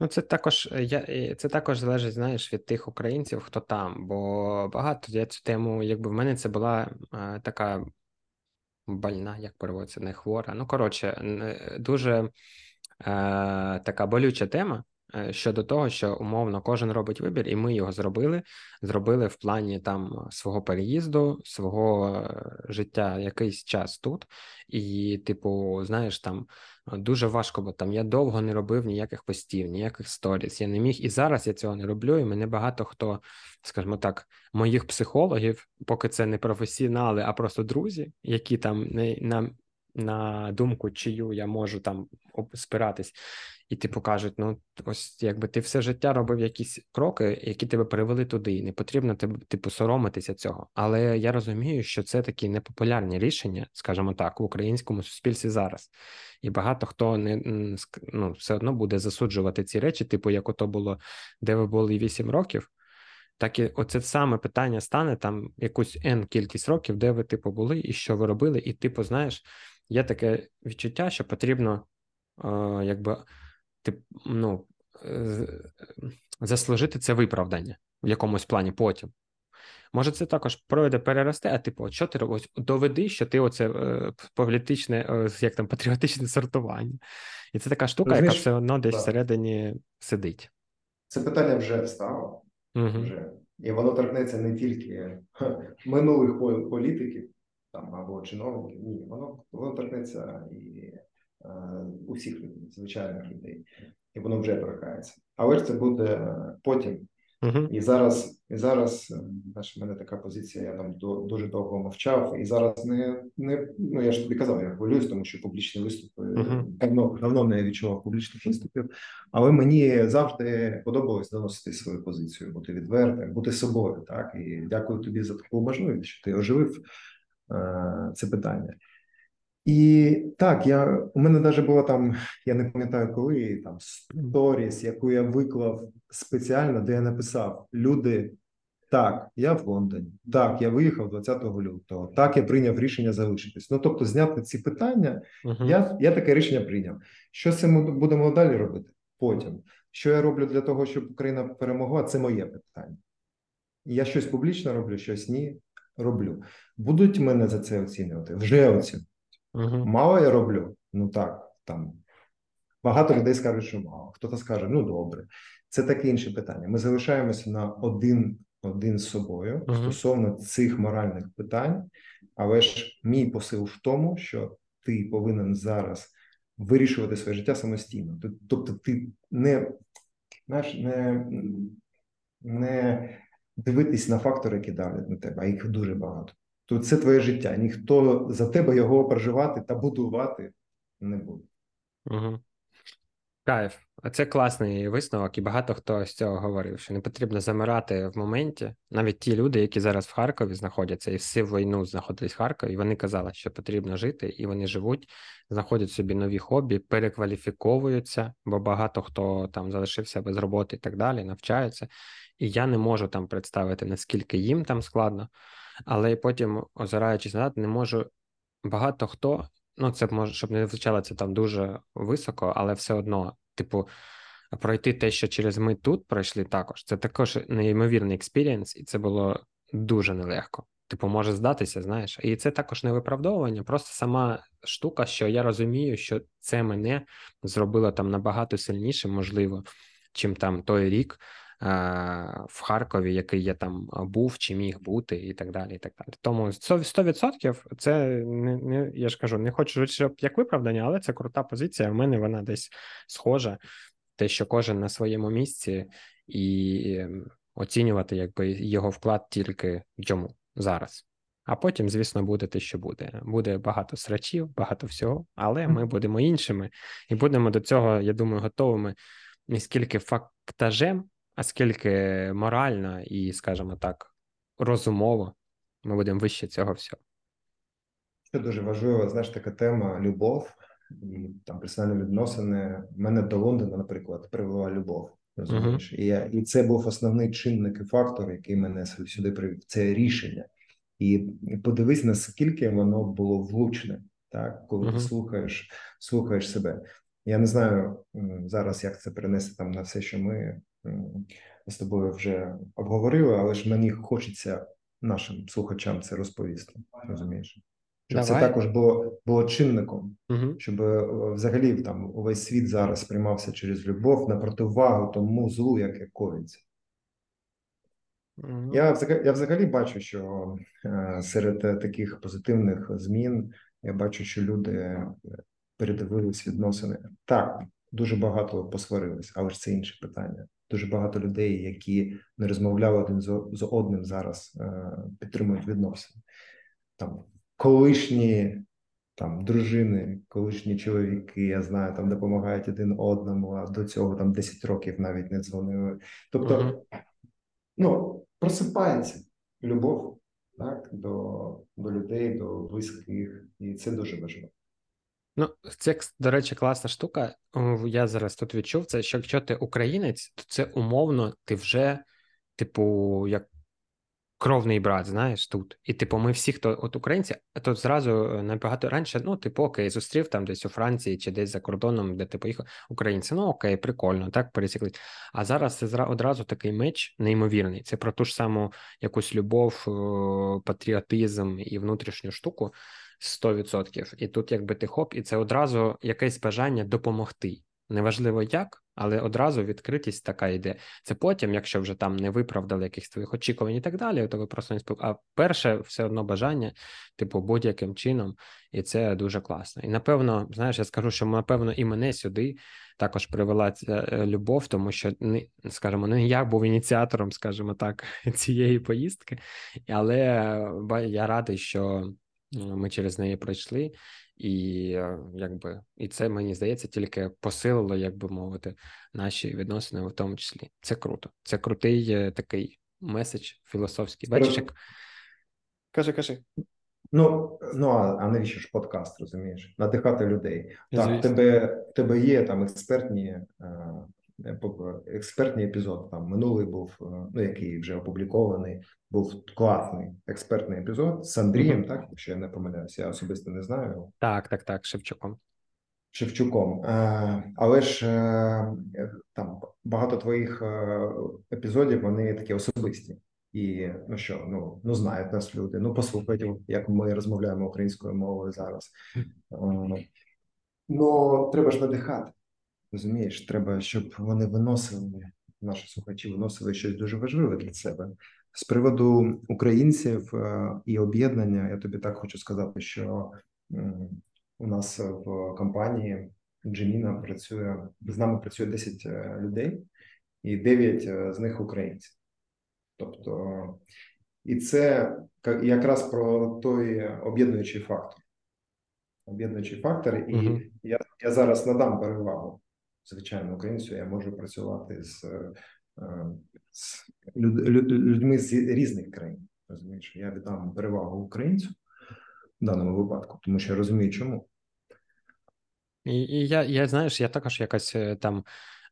Ну, це також я це також залежить, знаєш, від тих українців, хто там. Бо багато я цю тему, якби в мене це була е, така больна, як переводиться, не хвора. Ну, коротше, дуже а, така болюча тема. Е, щодо того, що умовно кожен робить вибір, і ми його зробили. Зробили в плані там свого переїзду, свого е, життя якийсь час тут. І, типу, знаєш, там дуже важко, бо там я довго не робив ніяких постів, ніяких сторіс. Я не міг і зараз я цього не роблю. І мене багато хто, скажімо так, моїх психологів, поки це не професіонали, а просто друзі, які там не на. На думку, чию я можу там спиратись, і типу кажуть: ну ось якби ти все життя робив якісь кроки, які тебе привели туди, і не потрібно типу соромитися цього. Але я розумію, що це такі непопулярні рішення, скажімо так, в українському суспільстві зараз. І багато хто не ну, все одно буде засуджувати ці речі, типу, як ото було, де ви були 8 років. Так і оце саме питання стане там якусь N кількість років, де ви, типу, були і що ви робили, і, типу, знаєш, є таке відчуття, що потрібно е, якби ти, ну, заслужити це виправдання в якомусь плані потім. Може, це також пройде переросте, а типу, що ти робиш? Доведи, що ти оце е, політичне, е, як там патріотичне сортування. І це така штука, Розумієш, яка все одно десь так. всередині сидить. Це питання вже встало. Угу. Вже. І воно торкнеться не тільки минулих політиків там або чиновників. Ні, воно воно торкнеться і е, усіх людей, звичайних людей, і воно вже торкається. Але ж це буде потім. Uh-huh. І зараз, і зараз е, знаєш, в мене така позиція. Я там до, дуже довго мовчав, і зараз не не ну я ж тобі казав, я хвилююсь, тому що публічні виступи uh-huh. давно давно не відчував публічних виступів. Але мені завжди подобалось доносити свою позицію, бути відвертим, бути собою. Так і дякую тобі за таку можливість, що ти оживив е, це питання. І так, я у мене навіть була там, я не пам'ятаю коли там сторіс, яку я виклав спеціально, де я написав: Люди, так, я в Лондоні, так, я виїхав 20 лютого, так, я прийняв рішення залишитись. Ну тобто, зняти ці питання, uh-huh. я я таке рішення прийняв. Що з цим будемо далі робити? Потім, що я роблю для того, щоб Україна перемогла, це моє питання. Я щось публічно роблю, щось ні. Роблю. Будуть мене за це оцінювати? Вже оцінюють. Угу. Мало я роблю? Ну так, там багато людей скажуть, що мало. Хтось скаже, ну добре. Це таке інше питання. Ми залишаємося на один один з собою угу. стосовно цих моральних питань, але ж мій посил в тому, що ти повинен зараз вирішувати своє життя самостійно. Тобто, ти не знаєш, не, не дивитись на фактори, які давлять на тебе, а їх дуже багато то це твоє життя. Ніхто за тебе його проживати та будувати не буде. Угу. Кайф. А це класний висновок, і багато хто з цього говорив, що не потрібно замирати в моменті. Навіть ті люди, які зараз в Харкові знаходяться і всю війну знаходились в Харкові, вони казали, що потрібно жити, і вони живуть, знаходять собі нові хобі, перекваліфіковуються, бо багато хто там залишився без роботи і так далі, навчаються. І я не можу там представити, наскільки їм там складно але потім, озираючись назад, не можу багато хто. Ну, це може, щоб не звучало це там дуже високо, але все одно, типу, пройти те, що через ми тут пройшли також. Це також неймовірний experience, і це було дуже нелегко. Типу, може здатися, знаєш, і це також не виправдовування, просто сама штука, що я розумію, що це мене зробило там набагато сильніше, можливо, чим там той рік, в Харкові, який я там був чи міг бути, і так далі. і так далі. Тому 100% це не, не я ж кажу, не хочу щоб як виправдання, але це крута позиція. В мене вона десь схожа, те, що кожен на своєму місці, і оцінювати якби його вклад тільки в чому зараз. А потім, звісно, буде те, що буде. Буде багато срачів, багато всього, але ми будемо іншими і будемо до цього, я думаю, готовими не скільки фактажем, а скільки морально і, скажімо так, розумово ми будемо вище цього всього. Це дуже важливо, знаєш, така тема любов і там персональні відносини. Мене до Лондона, наприклад, привела любов. Розумієш, uh-huh. і я, і це був основний чинник і фактор, який мене сюди привів. Це рішення. І подивись, наскільки воно було влучне, так коли uh-huh. ти слухаєш, слухаєш себе. Я не знаю зараз, як це перенести там на все, що ми з тобою вже обговорили, але ж мені хочеться нашим слухачам це розповісти. Розумієш? Щоб Давай. це також було було чинником, угу. щоб е, взагалі там увесь світ зараз сприймався через любов на противагу тому злу, яке коїться. Угу. Я взагалі, я взагалі бачу, що е, серед таких позитивних змін я бачу, що люди е, передивились відносини. Так, дуже багато посварились, але ж це інше питання дуже багато людей, які не розмовляли один з одним зараз, е, підтримують відносини. Там колишні там дружини, колишні чоловіки, я знаю, там допомагають один одному, а до цього там 10 років навіть не дзвонили. Тобто, uh-huh. ну, просипається любов так, до, до людей, до близьких, і це дуже важливо. Ну, це, до речі, класна штука. Я зараз тут відчув це, що якщо ти українець, то це умовно ти вже, типу, як кровний брат, знаєш, тут. І, типу, ми всі, хто от українці, то зразу е, набагато раніше, ну, типу, окей, зустрів там десь у Франції чи десь за кордоном, де ти поїхав, українці, ну окей, прикольно, так пересікли. А зараз це одразу такий меч неймовірний. Це про ту ж саму якусь любов, патріотизм і внутрішню штуку. 100%. І тут, якби ти хоп, і це одразу якесь бажання допомогти. Неважливо як, Але одразу відкритість така йде. Це потім, якщо вже там не виправдали якихось твоїх очікувань і так далі, то ви просто не спілкуєте. А перше, все одно бажання, типу, будь-яким чином, і це дуже класно. І напевно, знаєш, я скажу, що напевно і мене сюди також привела ця е, любов, тому що скажімо, не я був ініціатором, скажімо так, [laughs] цієї поїздки, але я радий, що ми через неї пройшли. І е, якби і це мені здається тільки посилило, як би мовити, наші відносини в тому числі. Це круто. Це крутий е, такий меседж філософський. Бачиш, як кажи, кажи. Ну ну а, а навіщо ж подкаст, розумієш? Надихати людей. Так, в тебе в тебе є там експертні е, експертний епізод. Там минулий був, ну який вже опублікований був класний експертний епізод з Андрієм, mm-hmm. так якщо я не помиляюся, я особисто не знаю. Так, так, так, Шевчуком. Шевчуком, е, але ж е, там багато твоїх е, епізодів вони такі особисті. І ну що, ну ну знають нас люди. Ну послухайте, як ми розмовляємо українською мовою зараз. Ну треба ж надихати. Розумієш, треба, щоб вони виносили наші слухачі, виносили щось дуже важливе для себе. З приводу українців е, і об'єднання, я тобі так хочу сказати, що у нас в компанії Джеміна працює з нами працює 10 е, людей, і 9 е, з них українці. Тобто, і це якраз про той об'єднуючий фактор. Об'єднуючий фактор, і uh я я зараз надам перевагу звичайно українцю. Я можу працювати з з людьми з різних країн. Розумієш, я віддам перевагу українцю в даному випадку, тому що я розумію, чому. І, і я, я знаєш, я також якось е, там.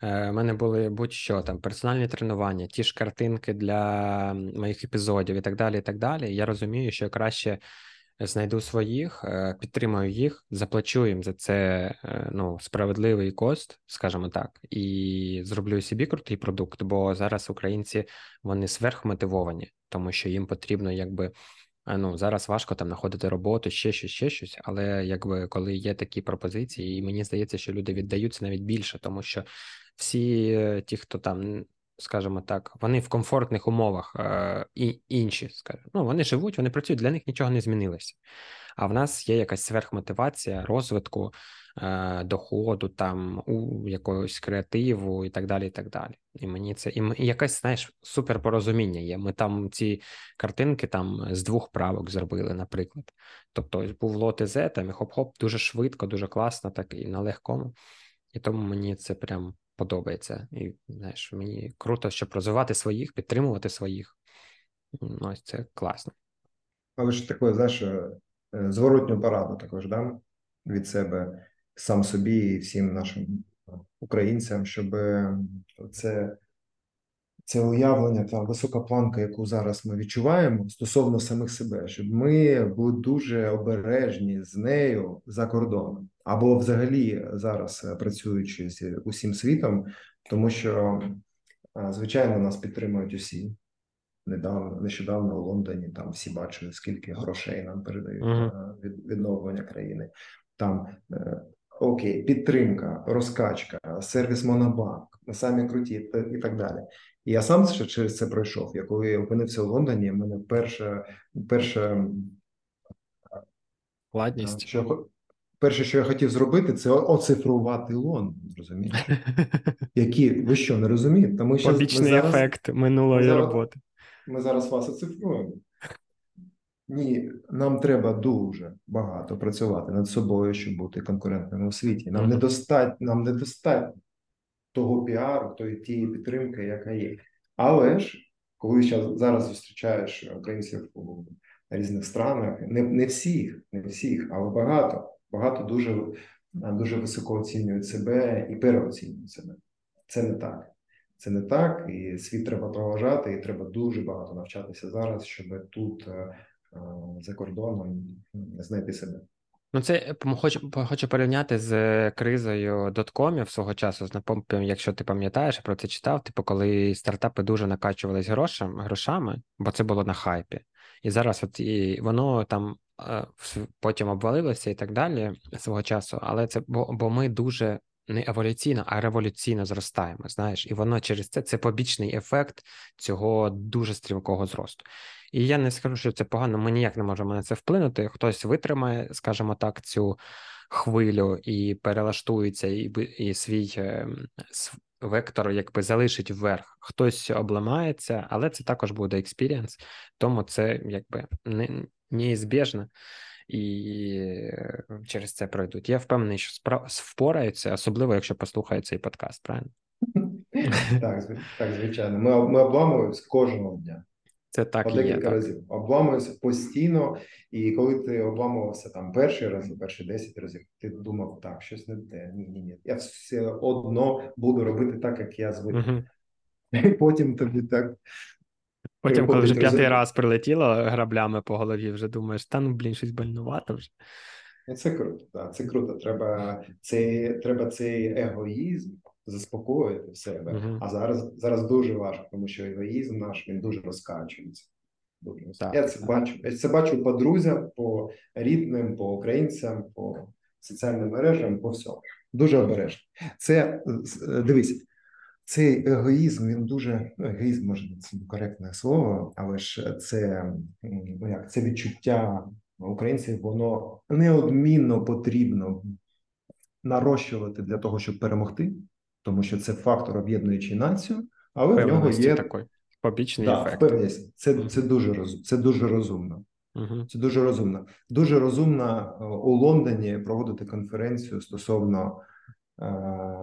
У е, мене були будь-що там персональні тренування, ті ж картинки для моїх епізодів і так далі. і так далі. Я розумію, що краще знайду своїх, е, підтримаю їх, заплачу їм за це е, ну, справедливий кост, скажімо так, і зроблю собі крутий продукт, бо зараз українці вони сверхмотивовані, тому що їм потрібно якби. Е, ну, зараз важко там знаходити роботу, ще щось, ще щось, але якби коли є такі пропозиції, і мені здається, що люди віддаються навіть більше, тому що всі ті, хто там скажімо так, вони в комфортних умовах е, і інші, скажімо. Ну, вони живуть, вони працюють, для них нічого не змінилося. А в нас є якась сверхмотивація розвитку, е, доходу, там у якогось креативу і так далі. І так далі. І мені це і, якесь, знаєш, суперпорозуміння є. Ми там ці картинки там з двох правок зробили, наприклад. Тобто був лот із там і хоп-хоп, дуже швидко, дуже класно, так і на легкому. І тому мені це прям подобається. І знаєш, мені круто, щоб розвивати своїх, підтримувати своїх. Ось це класно. Але ж таке, знаєш, е, зворотню пораду також дам від себе сам собі і всім нашим українцям, щоб це це уявлення, та висока планка, яку зараз ми відчуваємо стосовно самих себе, щоб ми були дуже обережні з нею за кордоном, або взагалі зараз е, працюючи з усім світом, тому що е, звичайно нас підтримують усі. Недавно, нещодавно у Лондоні там всі бачили, скільки грошей нам передають uh-huh. від відновлення країни. Там окей, підтримка, розкачка, сервіс Монобанк, самі круті і так далі. І я сам ще через це пройшов. Я коли опинився в Лондоні, в мене перша перша Ладність. Що, перше, що я хотів зробити, це оцифрувати Лондон. Розумієте? [laughs] Які ви що не розумієте? Тому що Побічний зараз, ефект минулої ми зараз, роботи. Ми зараз вас оцифруємо. Ні, нам треба дуже багато працювати над собою, щоб бути конкурентними у світі. Нам mm-hmm. недостатньо, нам недостатньо того піару, тої тієї підтримки, яка є. Але ж коли зараз зустрічаєш українців у різних странах, не не всіх, не всіх, але багато, багато дуже дуже високо оцінюють себе і переоцінюють себе. Це не так. Це не так, і світ треба проважати, і треба дуже багато навчатися зараз, щоб тут е, Е, за кордоном знайти себе. Ну, це хочу хочу порівняти з кризою доткомів свого часу. якщо ти пам'ятаєш, про це читав. Типу, коли стартапи дуже накачувались грошами, грошами, бо це було на хайпі. І зараз от і воно там е, потім обвалилося і так далі свого часу. Але це бо, бо ми дуже не еволюційно, а революційно зростаємо. Знаєш, і воно через це це побічний ефект цього дуже стрімкого зросту. І я не скажу, що це погано. Ми ніяк не можемо на це вплинути. Хтось витримає, скажімо так, цю хвилю і перелаштується, і і свій е, вектор якби залишить вверх. Хтось обламається, але це також буде experience, тому це якби не неізбіжно. І е, через це пройдуть. Я впевнений, що впораються, особливо якщо послухають цей подкаст, правильно? [laughs] Так, так, звичайно. Ми ми обламуємось кожного дня. Це так По і є, так. разів. Обламуюся постійно, і коли ти обламувався там перший раз, перші 10 разів, ти думав, так, щось не те. Ні, ні, ні. Я все одно буду робити так, як я звик. Угу. І [laughs] потім тобі так. Потім, коли вже п'ятий раз прилетіло граблями по голові, вже думаєш, та ну блін, щось больнувато вже. Це круто, так, це круто. Треба цей, треба цей егоїзм заспокоїти в себе. Uh-huh. А зараз зараз дуже важко, тому що егоїзм наш він дуже розкачується. Дуже так, Я це так. бачу. Я це бачу по друзям, по рідним, по українцям, по соціальним мережам, по всьому. Дуже обережно. Це дивись, цей егоїзм, він дуже ну, егоїзм, може це коректне слово, але ж це ну як це відчуття українців, воно неодмінно потрібно нарощувати для того, щоб перемогти тому що це фактор об'єднуючий націю, але в нього є такий побічний да, ефект. Впевненість. Це це дуже роз, це дуже розумно. Угу. Це дуже розумно. Дуже розумно е, у Лондоні проводити конференцію стосовно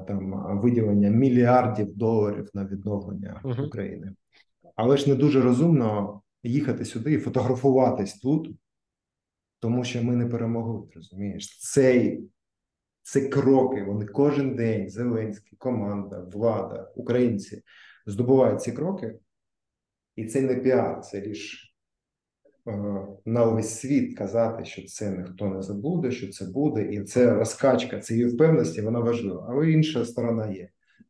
там виділення мільярдів доларів на відновлення угу. України, але ж не дуже розумно їхати сюди і фотографуватись тут, тому що ми не перемогли. Розумієш, цей це кроки. Вони кожен день Зеленський, команда, влада, українці здобувають ці кроки, і це не піар, це лише на увесь світ казати, що це ніхто не забуде, що це буде, і це розкачка цієї впевненості, вона важлива. Але інша сторона є.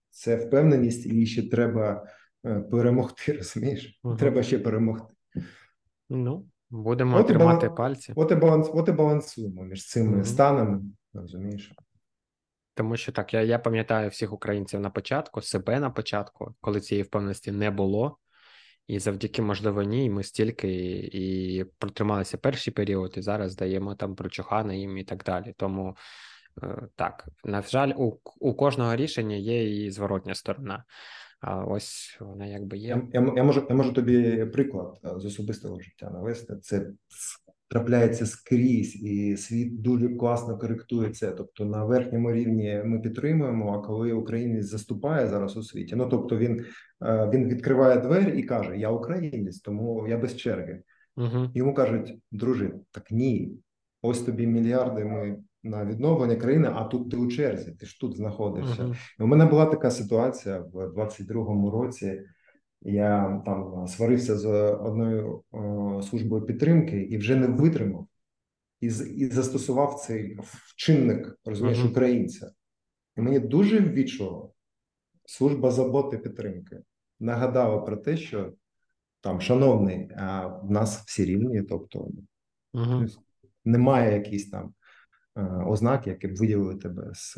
Це впевненість, і ще треба е, перемогти. [laughs] Розумієш? Угу. Треба ще перемогти. Ну, будемо от тримати балан... пальці. От і баланс, от і балансуємо між цими угу. станами, розумієш. Тому що так, я я пам'ятаю всіх українців на початку, себе на початку, коли цієї впевненості не було. І завдяки можливо, ми стільки і, і протрималися перший період, і зараз даємо там прочухана їм і так далі. Тому е, так, на жаль, у у кожного рішення є і зворотня сторона. А ось вона якби є. Я я, я, можу я можу тобі приклад е, з особистого життя навести. Це трапляється скрізь, і світ дуже класно коректує це. Тобто на верхньому рівні ми підтримуємо. А коли українець заступає зараз у світі, ну тобто він е, він відкриває двері і каже: Я українець, тому я без черги. Угу. Йому кажуть, дружи, так ні, ось тобі мільярди. Ми. На відновлення країни, а тут ти у черзі, ти ж тут знаходишся. Uh-huh. У мене була така ситуація в 22-му році. Я там сварився з одною о, службою підтримки і вже не витримав і і застосував цей вчинник розумієш, uh-huh. українця. І мені дуже ввічливо служба заботи підтримки нагадала про те, що там, шановний, а в нас всі рівні, тобто uh-huh. немає якісь там е, ознак, які б виділили тебе з,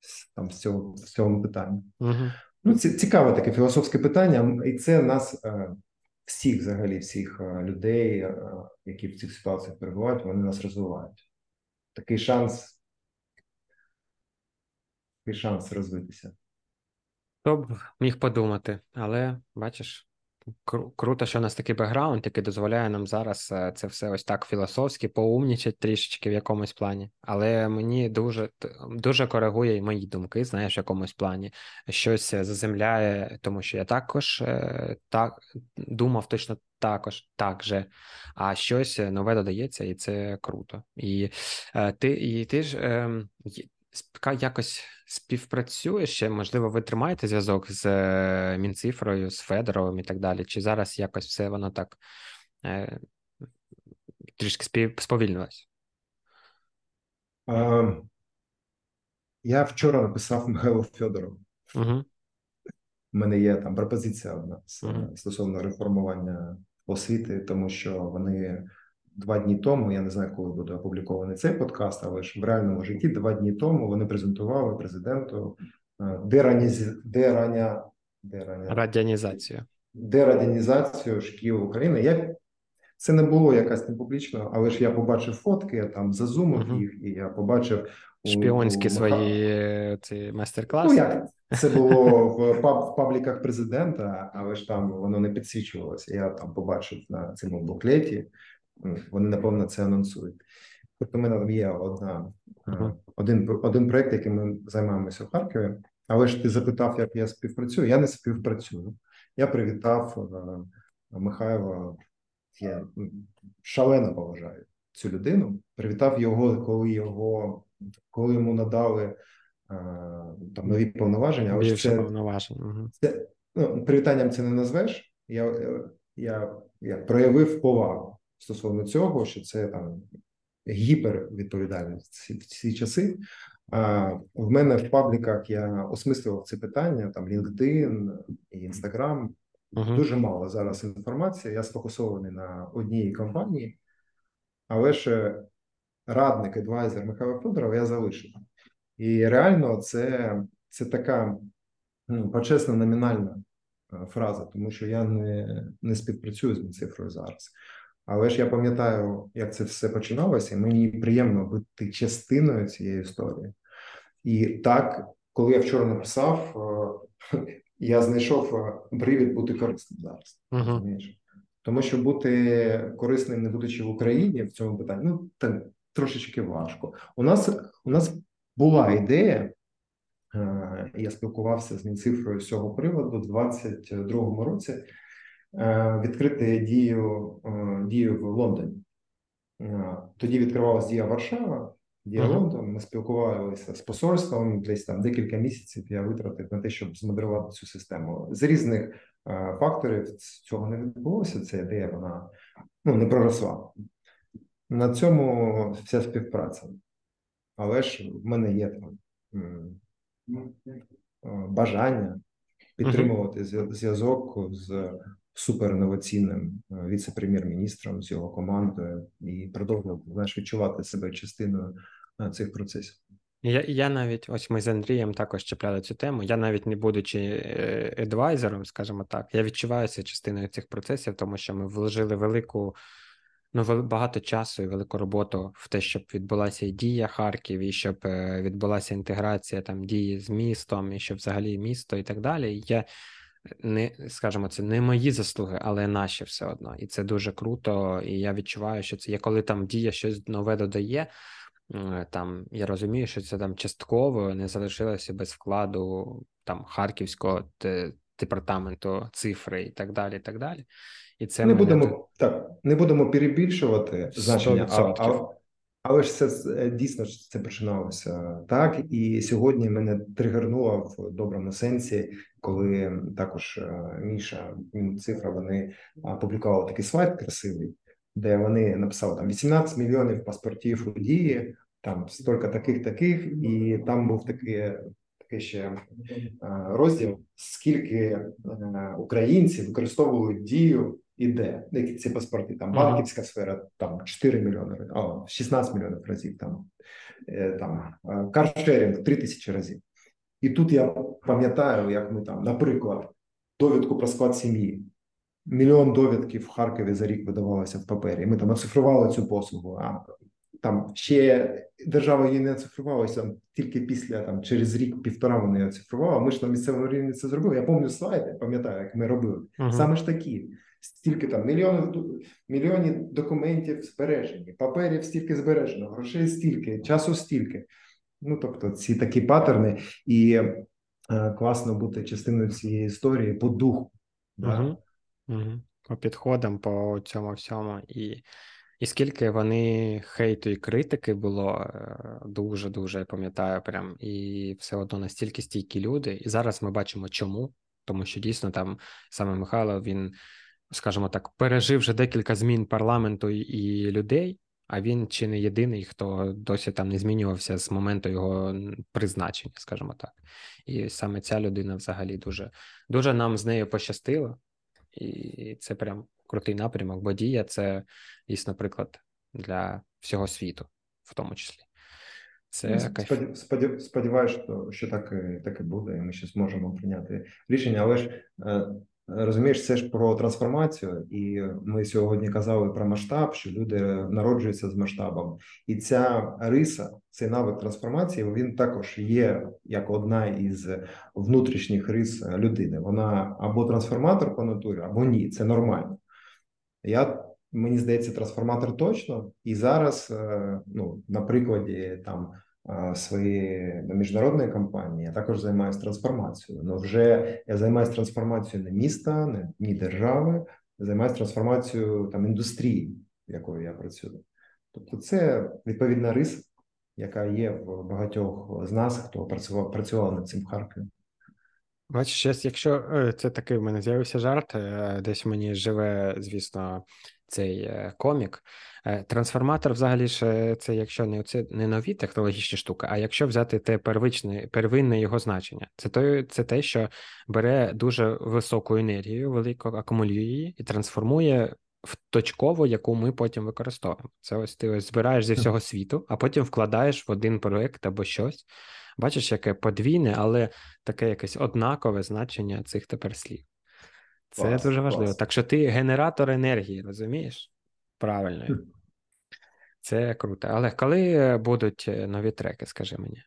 з там з цього з цього питання. Uh-huh. Ну, це цікаве таке філософське питання, і це нас е, всіх, взагалі, всіх е, людей, е, які в цих ситуаціях перебувають, вони нас розвивають. Такий шанс, такий шанс розвитися. Хто б міг подумати, але бачиш, Кру- Круто, що у нас такий бекграунд, який дозволяє нам зараз е, це все ось так філософськи поумнічать трішечки в якомусь плані. Але мені дуже дуже коригує і мої думки, знаєш, в якомусь плані. Щось заземляє, тому що я також е, так думав точно також так же, а щось нове додається, і це круто. І е, ти і ти ж ем, якось співпрацює ще, можливо, ви тримаєте зв'язок з е, Мінцифрою, з Федоровим і так далі? Чи зараз якось все воно так е, трішки спів, сповільнилось? А, я вчора написав Михайлу Федорову. Угу. У мене є там пропозиція одна угу. стосовно реформування освіти, тому що вони два дні тому. Я не знаю, коли буде опублікований цей подкаст, але ж в реальному житті два дні тому вони презентували президенту е, дерані... дераня... дераня... радіанізацію. дерадянізацію шкіл України. Я це не було якась не публічно, але ж я побачив фотки, я там зазумив uh-huh. їх, і я побачив шпіонські у... свої ці майстер-класи. Ну як це було в паб в пабліках президента, але ж там воно не підсвічувалося. Я там побачив на цьому буклеті. Вони напевно це анонсують. Тобто, в мене є одна uh-huh. один один проект, яким ми займаємося в Харкові. Але ж ти запитав, як я співпрацюю. Я не співпрацюю. Я привітав Михайла я шалено поважаю цю людину. Привітав його, коли його коли йому надали е, там нові повноваження. Але це, повноважень. Це, ну, привітанням це не назвеш. Я, я, я проявив повагу стосовно цього, що це там гіпервідповідальність в ці часи. А в мене в пабліках я осмислював це питання: там LinkedIn і Instagram. Uh-huh. Дуже мало зараз інформації. Я сфокусований на одній компанії, але ще радник, адвайзер Михайла Федорова я залишив. І реально, це це така ну, почесна номінальна е, фраза, тому що я не не співпрацюю з цифрою зараз. Але ж я пам'ятаю, як це все починалося, і мені приємно бути частиною цієї історії. І так, коли я вчора написав, е, [laughs] я знайшов е, привід бути корисним зараз. Uh-huh. Тому що бути корисним, не будучи в Україні в цьому питанні, ну так трошечки важко. У нас у нас була ідея, е, я спілкувався з Мінцифрою з цього приводу в 22-му році. Е, відкрити дію дію в Лондоні. Тоді відкривалася дія Варшава, діалогом. Ми спілкувалися з посольством. Десь там декілька місяців я витратив на те, щоб змоделювати цю систему. З різних факторів цього не відбулося. Ця ідея вона ну не проросла. На цьому вся співпраця. Але ж в мене є там бажання підтримувати зв'язок з суперінноваційним віце-прем'єр-міністром з його командою і продовжувати знаєш, відчувати себе частиною цих процесів. Я я навіть ось ми з Андрієм також чіпляли цю тему. Я навіть не будучи едвайзером, скажімо так, я відчуваюся частиною цих процесів, тому що ми вложили велику, ну багато часу і велику роботу в те, щоб відбулася і дія Харків, і щоб е, відбулася інтеграція там дії з містом, і щоб взагалі місто і так далі. Я не скажімо, це не мої заслуги, але наші все одно. І це дуже круто. І я відчуваю, що це є коли там дія щось нове додає. Там я розумію, що це там частково не залишилося без вкладу там харківського департаменту цифри і так далі. І так далі. І це не будемо так, не будемо перебільшувати значення, а, а, але ж це е, дійсно це починалося так, і сьогодні мене тригернуло в доброму сенсі, коли також е, Міша цифра вони опублікували такий слайд красивий, де вони написали там 18 мільйонів паспортів у дії, там стільки таких, таких, і там був такий такий ще е, розділ, скільки українців використовують дію іде, які ці паспорти, там банківська сфера, там 4 мільйони, а 16 мільйонів разів, там е, там е, каршерінг 3 тисячі разів. І тут я пам'ятаю, як ми там, наприклад, довідку про склад сім'ї. Мільйон довідків в Харкові за рік видавалося в папері. Ми там оцифрували цю послугу. А там ще держава її не оцифрувалася тільки після там через рік-півтора вони оцифрували. Ми ж на місцевому рівні це зробили. Я пам'ятаю слайди, пам'ятаю, як ми робили. Uh-huh. Саме ж такі стільки там мільйонів мільйонів документів збережені, паперів стільки збережено, грошей стільки, часу стільки. Ну тобто, ці такі паттерни, і е, класно бути частиною цієї історії по духу. Да? Угу. Угу. По підходам, по цьому всьому. І і скільки вони хейту і критики було дуже дуже я пам'ятаю, прям і все одно настільки стійкі люди. І зараз ми бачимо, чому, тому що дійсно там саме Михайло він скажімо так, пережив вже декілька змін парламенту і людей, а він чи не єдиний, хто досі там не змінювався з моменту його призначення, скажімо так. І саме ця людина взагалі дуже дуже нам з нею пощастило, і це прям крутий напрямок, бо дія це дійсно приклад для всього світу, в тому числі. Це ну, сподів, сподіваюся, що що так так і буде, і ми ще зможемо прийняти рішення. Але ж е, розумієш, це ж про трансформацію, і ми сьогодні казали про масштаб, що люди народжуються з масштабом, і ця риса, цей навик трансформації, він також є як одна із внутрішніх рис людини. Вона або трансформатор по натурі, або ні. Це нормально. Я мені здається, трансформатор точно. І зараз, е, ну на прикладі там е, своєї міжнародної компанії, я також займаюся трансформацією. Ну вже я займаюся трансформацією не міста, не ні держави, я займаюся трансформацією там індустрії, якою я працюю. Тобто, це відповідна риса, яка є в багатьох з нас, хто працював працював над цим в Харкові. Бачиш, якщо е, це такий в мене з'явився жарт, десь мені живе, звісно, цей е, комік. Е, трансформатор, взагалі ж, це якщо не це не нові технологічні штуки, а якщо взяти те первичне, первинне його значення, це то, це те, що бере дуже високу енергію, велику акумулює її і трансформує в точкову, яку ми потім використовуємо. Це ось ти ось збираєш зі всього світу, а потім вкладаєш в один проект або щось. Бачиш, яке подвійне, але таке якесь однакове значення цих тепер слів. Це клас, дуже важливо. Клас. Так що ти генератор енергії, розумієш? Правильно. Це круто. Але коли будуть е, нові треки, скажи мені?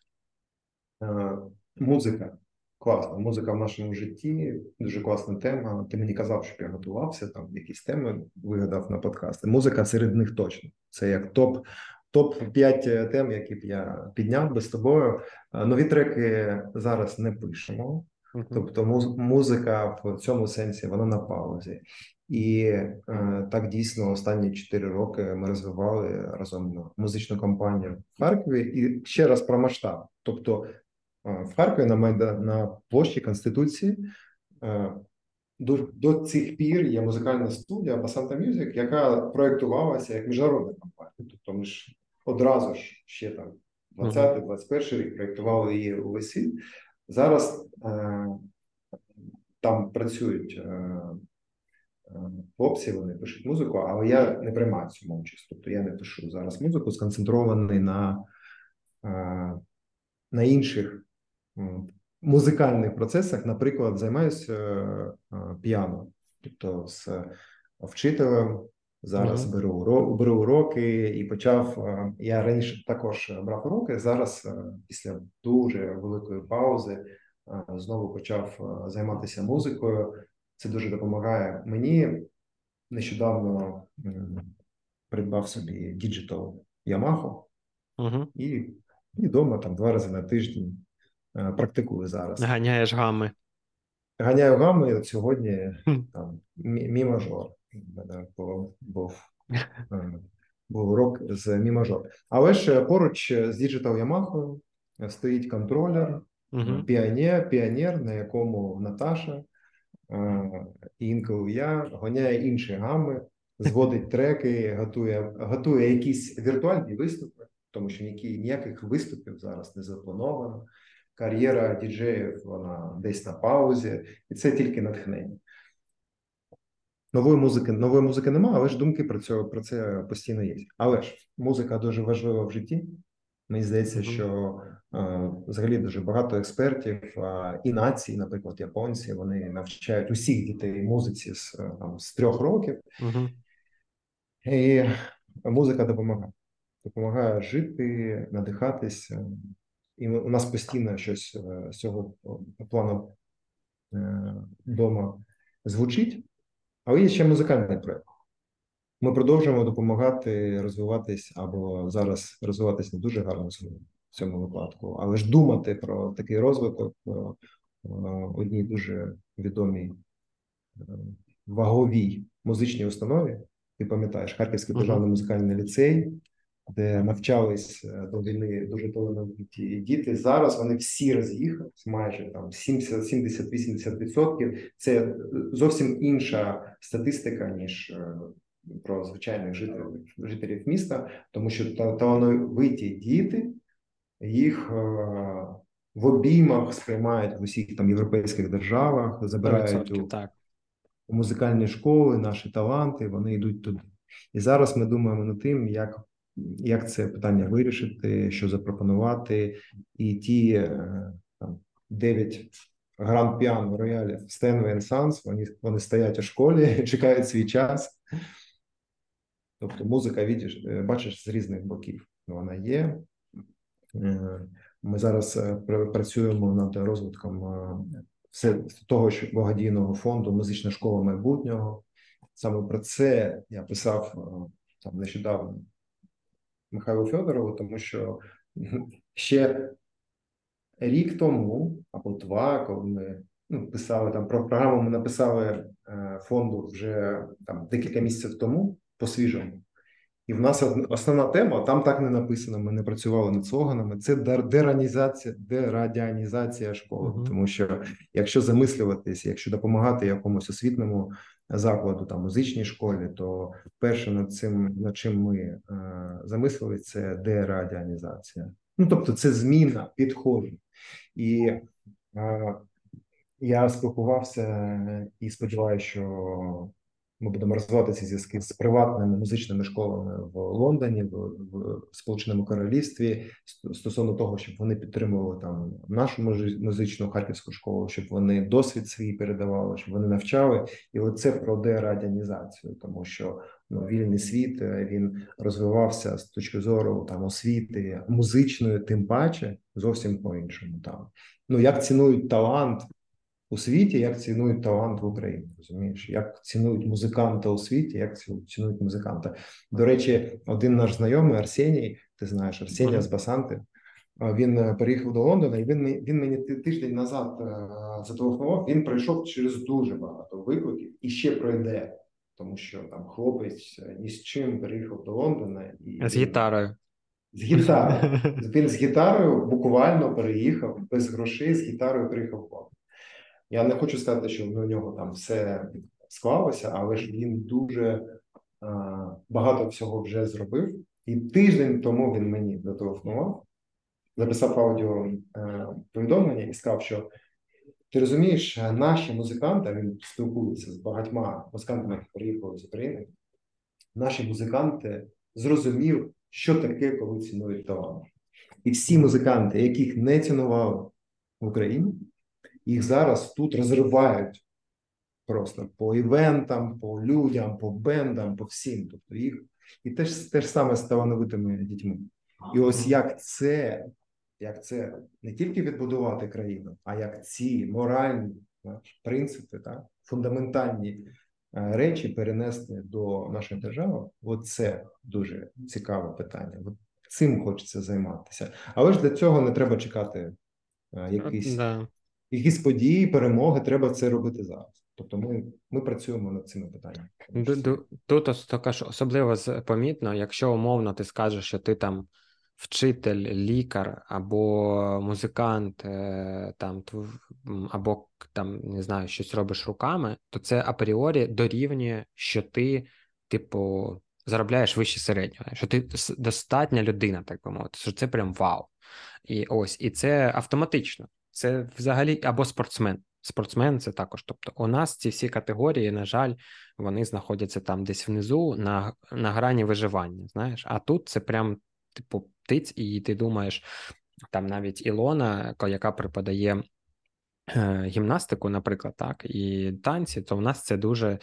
Е, музика. Класна. Музика в нашому житті, дуже класна тема. Ти мені казав, що я готувався, там якісь теми вигадав на подкасти. Музика серед них точно. Це як топ топ 5 е, тем, які б я підняв би з тобою. Нові треки зараз не пишемо. Тобто музика в цьому сенсі вона на паузі, і е, так дійсно останні 4 роки ми розвивали разом музичну компанію в Харкові. І ще раз про масштаб. Тобто е, в Харкові на Майда на площі Конституції е, до до цих пір є музикальна студія Basanta Music, яка проєктувалася як міжнародна компанія. Тобто ми ж одразу ж ще там 20-21 рік проєктували її увесь світ. Зараз е, там працюють е, е, хлопці, вони пишуть музику, але я не приймаю цьому участь. Тобто я не пишу зараз музику, сконцентрований на на інших музикальних процесах. Наприклад, займаюся піано, тобто з вчителем. Зараз mm-hmm. беру уроки, беру уроки і почав. Я раніше також брав уроки. Зараз, після дуже великої паузи, знову почав займатися музикою. Це дуже допомагає мені. Нещодавно придбав собі digital Yamaha і і вдома там два рази на тиждень практикую зараз. Ганяєш гами. Ганяю гами, от сьогодні там мі мажор. Був, був, був урок з мі мажор. Але ж поруч з digital Yamaha стоїть контролер угу. Pioneer, Pioneer, на якому Наташа і інколи я гоняє інші гами, зводить треки, готує готує якісь віртуальні виступи, тому що ніяких виступів зараз не заплановано. Кар'єра діджеїв вона десь на паузі, і це тільки натхнення. Нової музики нової музики немає, але ж думки про це про це постійно є. Але ж музика дуже важлива в житті. Мені здається, mm-hmm. що е, взагалі дуже багато експертів е, і нації, наприклад, японці, вони навчають усіх дітей музиці з е, там з трьох років, mm-hmm. і музика допомагає. Допомагає жити, надихатися, і у нас постійно щось з цього плану вдома звучить, але є ще музикальний проєкт. Ми продовжуємо допомагати розвиватись або зараз розвиватись не дуже гарно в цьому випадку, але ж думати про такий розвиток одній дуже відомій е, ваговій музичній установі. Ти пам'ятаєш Харківський державний музикальний ліцей, де навчались е, до війни дуже талановиті діти. Зараз вони всі роз'їхались, майже там 70-80%. Це зовсім інша статистика ніж е, про звичайних жителів жителів міста, тому що талановиті діти їх е, в обіймах сприймають в усіх там європейських державах, забирають у, так. у музикальні школи, наші таланти. Вони йдуть туди. І зараз ми думаємо над тим, як як це питання вирішити, що запропонувати, і ті е, там дев'ять grand piano роялів Steinway & Sons, вони вони стоять у школі, [laughs] чекають свій час. Тобто музика, видиш, е, бачиш, з різних боків вона є. Е, ми зараз працюємо над розвитком все того ж благодійного фонду Музична школа майбутнього. Саме про це я писав там нещодавно Михайлу Федорову, тому що ще рік тому або два, коли ми ну, писали там про програму, ми написали е, фонду вже там декілька місяців тому по свіжому. І в нас основна тема там так не написано. Ми не працювали над слоганами. Це деранізація, дерадіанізація школи. Uh-huh. Тому що якщо замислюватись, якщо допомагати якомусь освітному закладу, там музичній школі, то перше над цим над чим ми е, замислили, це дерадіанізація. Ну тобто, це зміна підходів. І е, я спілкувався і сподіваюся, що ми будемо розвивати ці зв'язки з приватними музичними школами в Лондоні, в, в Сполученому Королівстві стосовно того, щоб вони підтримували там нашу музичну харківську школу, щоб вони досвід свій передавали, щоб вони навчали, і оце про дерадянізацію, тому що ну, вільний світ е, він розвивався з точки зору там освіти музичної, тим паче зовсім по іншому. Там ну як цінують талант у світі, як цінують талант в Україні. Розумієш, як цінують музиканта у світі, як цінують музиканта. До речі, один наш знайомий Арсеній, ти знаєш, Арсенія з Басанти. Він е, переїхав до Лондона, і він він мені тиждень назад е, зателефонував. Він пройшов через дуже багато викликів і ще пройде, тому що там хлопець е, ні з чим переїхав до Лондона і з гітарою. З гітарою. [laughs] Він з гітарою буквально переїхав без грошей з гітарою приїхав в Лондон. Я не хочу сказати, що у нього там все склалося, але ж він дуже а, багато всього вже зробив. І тиждень тому він мені зателефонував, записав аудіо е, повідомлення і сказав, що ти розумієш, наші музиканти він спілкується з багатьма музикантами, які приїхали з України. Наші музиканти зрозумів, що таке, коли цінують талант. І всі музиканти, яких не цінували в Україні їх зараз тут розривають просто по івентам, по людям, по бендам, по всім. Тобто їх і теж те ж саме з талановитими дітьми. І ось як це, як це не тільки відбудувати країну, а як ці моральні принципи, так, фундаментальні е, речі перенести до нашої держави, це дуже цікаве питання. От Цим хочеться займатися. Але ж для цього не треба чекати е, якийсь да якісь події, перемоги, треба це робити зараз. Тобто, ми ми працюємо над цими питаннями. Тут також особливо помітно, якщо умовно ти скажеш, що ти там вчитель, лікар або музикант, е, там або там не знаю, щось робиш руками, то це апріорі дорівнює, що ти, типу, заробляєш вище середнього, що ти достатня людина, так би мовити, що це прям вау. І ось, і це автоматично. Це взагалі або спортсмен. Спортсмен це також. Тобто, у нас ці всі категорії, на жаль, вони знаходяться там десь внизу на на грані виживання. Знаєш, а тут це прям типу птиць, і ти думаєш, там навіть Ілона, яка преподає е, гімнастику, наприклад, так, і танці, то в нас це дуже,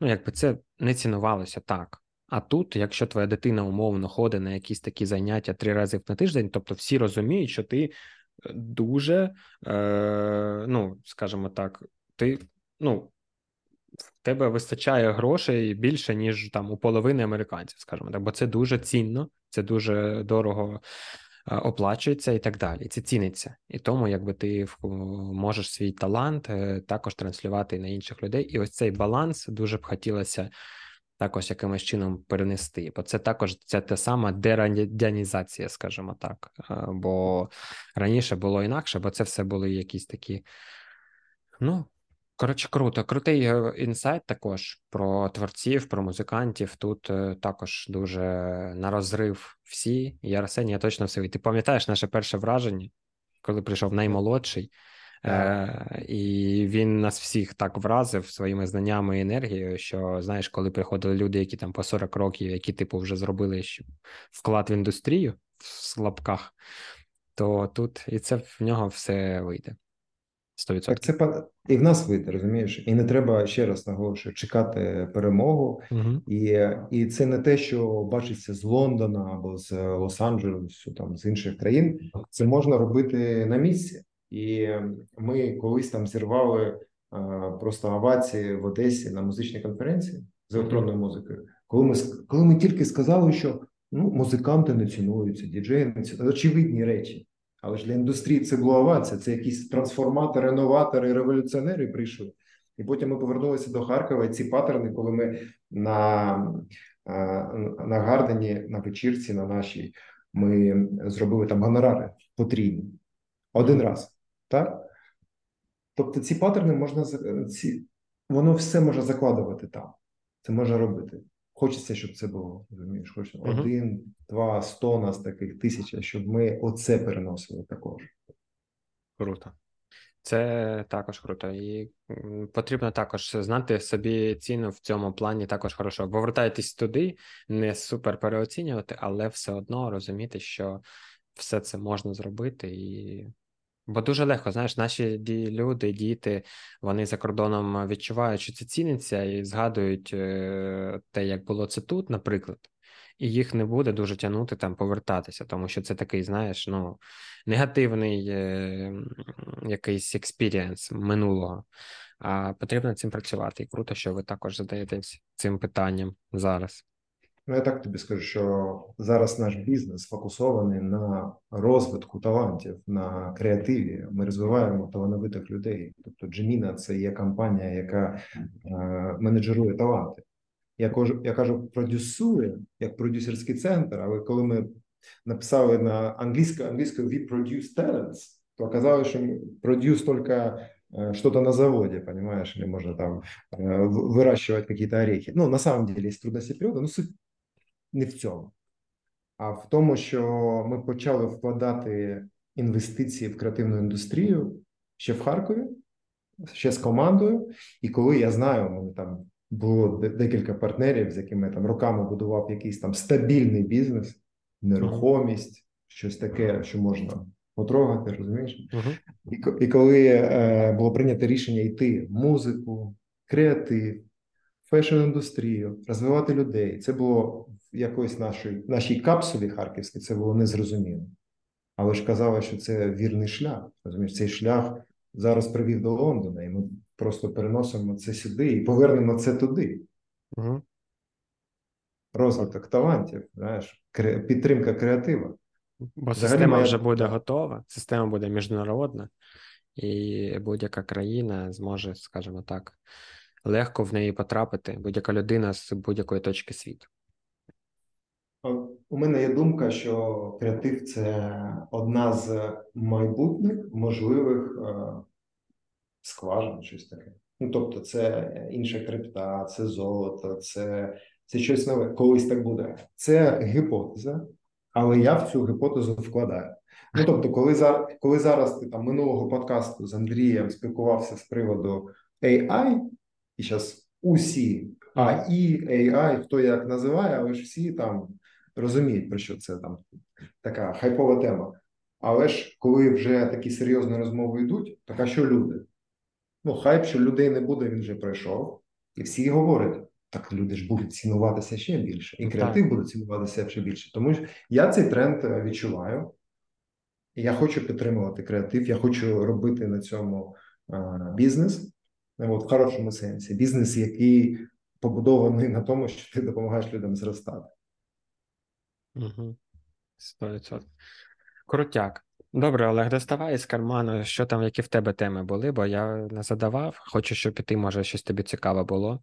ну якби це не цінувалося так. А тут, якщо твоя дитина умовно ходить на якісь такі заняття три рази на тиждень, тобто всі розуміють, що ти дуже, е, ну, скажімо так, ти, ну, в тебе вистачає грошей більше, ніж там у половини американців, скажімо так, бо це дуже цінно, це дуже дорого е, оплачується і так далі. Це ціниться. І тому, якби ти можеш свій талант е, також транслювати на інших людей. І ось цей баланс дуже б хотілося також якимось чином перенести, бо це також це те сама дерадянізація, скажімо так. Е, бо раніше було інакше, бо це все були якісь такі. Ну, коротше, круто. Крутий е, інсайт також про творців, про музикантів. Тут е, також дуже на розрив всі. І Арсеній, я точно все. І ти пам'ятаєш наше перше враження, коли прийшов наймолодший. Е, І він нас всіх так вразив своїми знаннями і енергією, що знаєш, коли приходили люди, які там по 40 років, які типу вже зробили вклад в індустрію в слабках, то тут і це в нього все вийде. 100%. Так це і в нас вийде, розумієш, і не треба ще раз наголошую чекати перемогу, угу. і і це не те, що бачиться з Лондона або з Лос-Анджелесу, там з інших країн. Це можна робити на місці. І ми колись там зірвали а, просто овації в Одесі на музичній конференції з електронною музикою. Коли ми коли ми тільки сказали, що ну музиканти не цінуються, діджеї не цінуються, очевидні речі. Але ж для індустрії це була овація, це якісь трансформатори, новатори, революціонери прийшли. І потім ми повернулися до Харкова. І ці паттерни, коли ми на на Гардені, на вечірці, на нашій, ми зробили там гонорари потрібні один раз. Так? Тобто ці паттерни можна ці, воно все може закладувати там. Це може робити. Хочеться, щоб це було. розумієш, Хочеться uh-huh. один, два, сто нас таких тисяча, щоб ми оце переносили також. Круто. Це також круто, і потрібно також знати собі ціну в цьому плані також хорошо. Повертайтесь туди, не супер переоцінювати, але все одно розуміти, що все це можна зробити і Бо дуже легко, знаєш, наші люди, діти, вони за кордоном відчувають, що це ціниться, і згадують е, те, як було це тут, наприклад, і їх не буде дуже тягнути там повертатися, тому що це такий, знаєш, ну негативний е, якийсь experience минулого. А потрібно цим працювати. І круто, що ви також задаєтесь цим питанням зараз. Ну, я так тобі скажу, що зараз наш бізнес фокусований на розвитку талантів, на креативі. Ми розвиваємо талановитих людей. Тобто, Джеміна це є компанія, яка е, менеджерує таланти. Я кажу, я кажу, продюсує як продюсерський центр. Але коли ми написали на англійською англійською «We produce talents», то оказалось, що продюс тільки э, что-то на заводе, понимаешь, или можно там э, выращивать какие-то орехи. Ну, на самом деле, есть трудности периода, но суть не в цьому, а в тому, що ми почали вкладати інвестиції в креативну індустрію ще в Харкові, ще з командою. І коли я знаю, мене там було декілька партнерів, з якими я там роками будував якийсь там стабільний бізнес, нерухомість, щось таке, що можна потрогати, розумієш? Uh-huh. І і коли е, було прийнято рішення йти в музику, креатив, фешн-індустрію, розвивати людей, це було в якоїсь нашій нашій капсулі харківській це було незрозуміло. Але ж казали, що це вірний шлях. Розумієш, цей шлях зараз привів до Лондона, і ми просто переносимо це сюди і повернемо це туди. Угу. Розвиток талантів, знаєш, кре... підтримка креатива. Бо Взагалі система вже буде готова, система буде міжнародна, і будь-яка країна зможе, скажімо так, легко в неї потрапити, будь-яка людина з будь-якої точки світу. У мене є думка, що креатив це одна з майбутніх можливих е, скважин, щось таке. Ну, тобто, це інша крипта, це золото, це це щось нове. Колись так буде. Це гіпотеза, але я в цю гіпотезу вкладаю. Ну тобто, коли за коли зараз ти там минулого подкасту з Андрієм спілкувався з приводу AI, і зараз усі AI, AI, хто як називає, але ж всі там розуміють, про що це там така хайпова тема. Але ж коли вже такі серйозні розмови йдуть, так а що люди? Ну, хайп, що людей не буде, він вже пройшов, і всі говорять. Так люди ж будуть цінуватися ще більше, і креатив буде цінуватися ще більше. Тому що я цей тренд е, відчуваю, я хочу підтримувати креатив, я хочу робити на цьому е, бізнес от, в хорошому сенсі. Бізнес, який побудований на тому, що ти допомагаєш людям зростати. Угу. 100%. Крутяк. Добре, Олег, доставай з карману, що там, які в тебе теми були, бо я не задавав. Хочу, щоб піти, може, щось тобі цікаве було.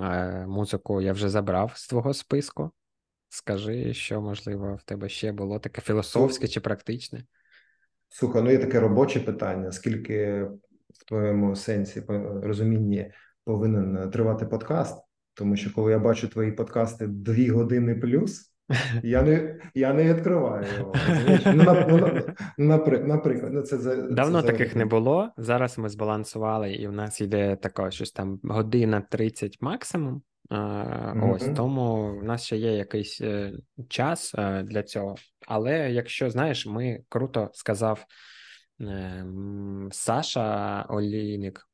Е, Музику я вже забрав з твого списку. Скажи, що, можливо, в тебе ще було таке філософське чи практичне? Слухай, ну є таке робоче питання. Скільки твоєму сенсі розумінні повинен тривати подкаст? Тому що коли я бачу твої подкасти дві години плюс Я не я не відкриваю його. Ну, на, ну, Наприклад, ну, це за давно це таких не було. Зараз ми збалансували, і в нас йде таке щось там година 30 максимум. Mm-hmm. Ось тому в нас ще є якийсь е, час е, для цього. Але якщо знаєш, ми круто сказав е, Саша Олійник,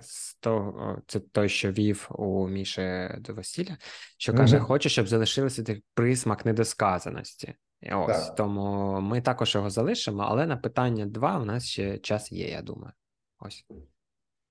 з того, це той, що вів у Міші до весілля, що каже: mm-hmm. хочу, щоб залишилися цей присмак недосказаності. І ось так. тому ми також його залишимо, але на питання два у нас ще час є, я думаю. Ось.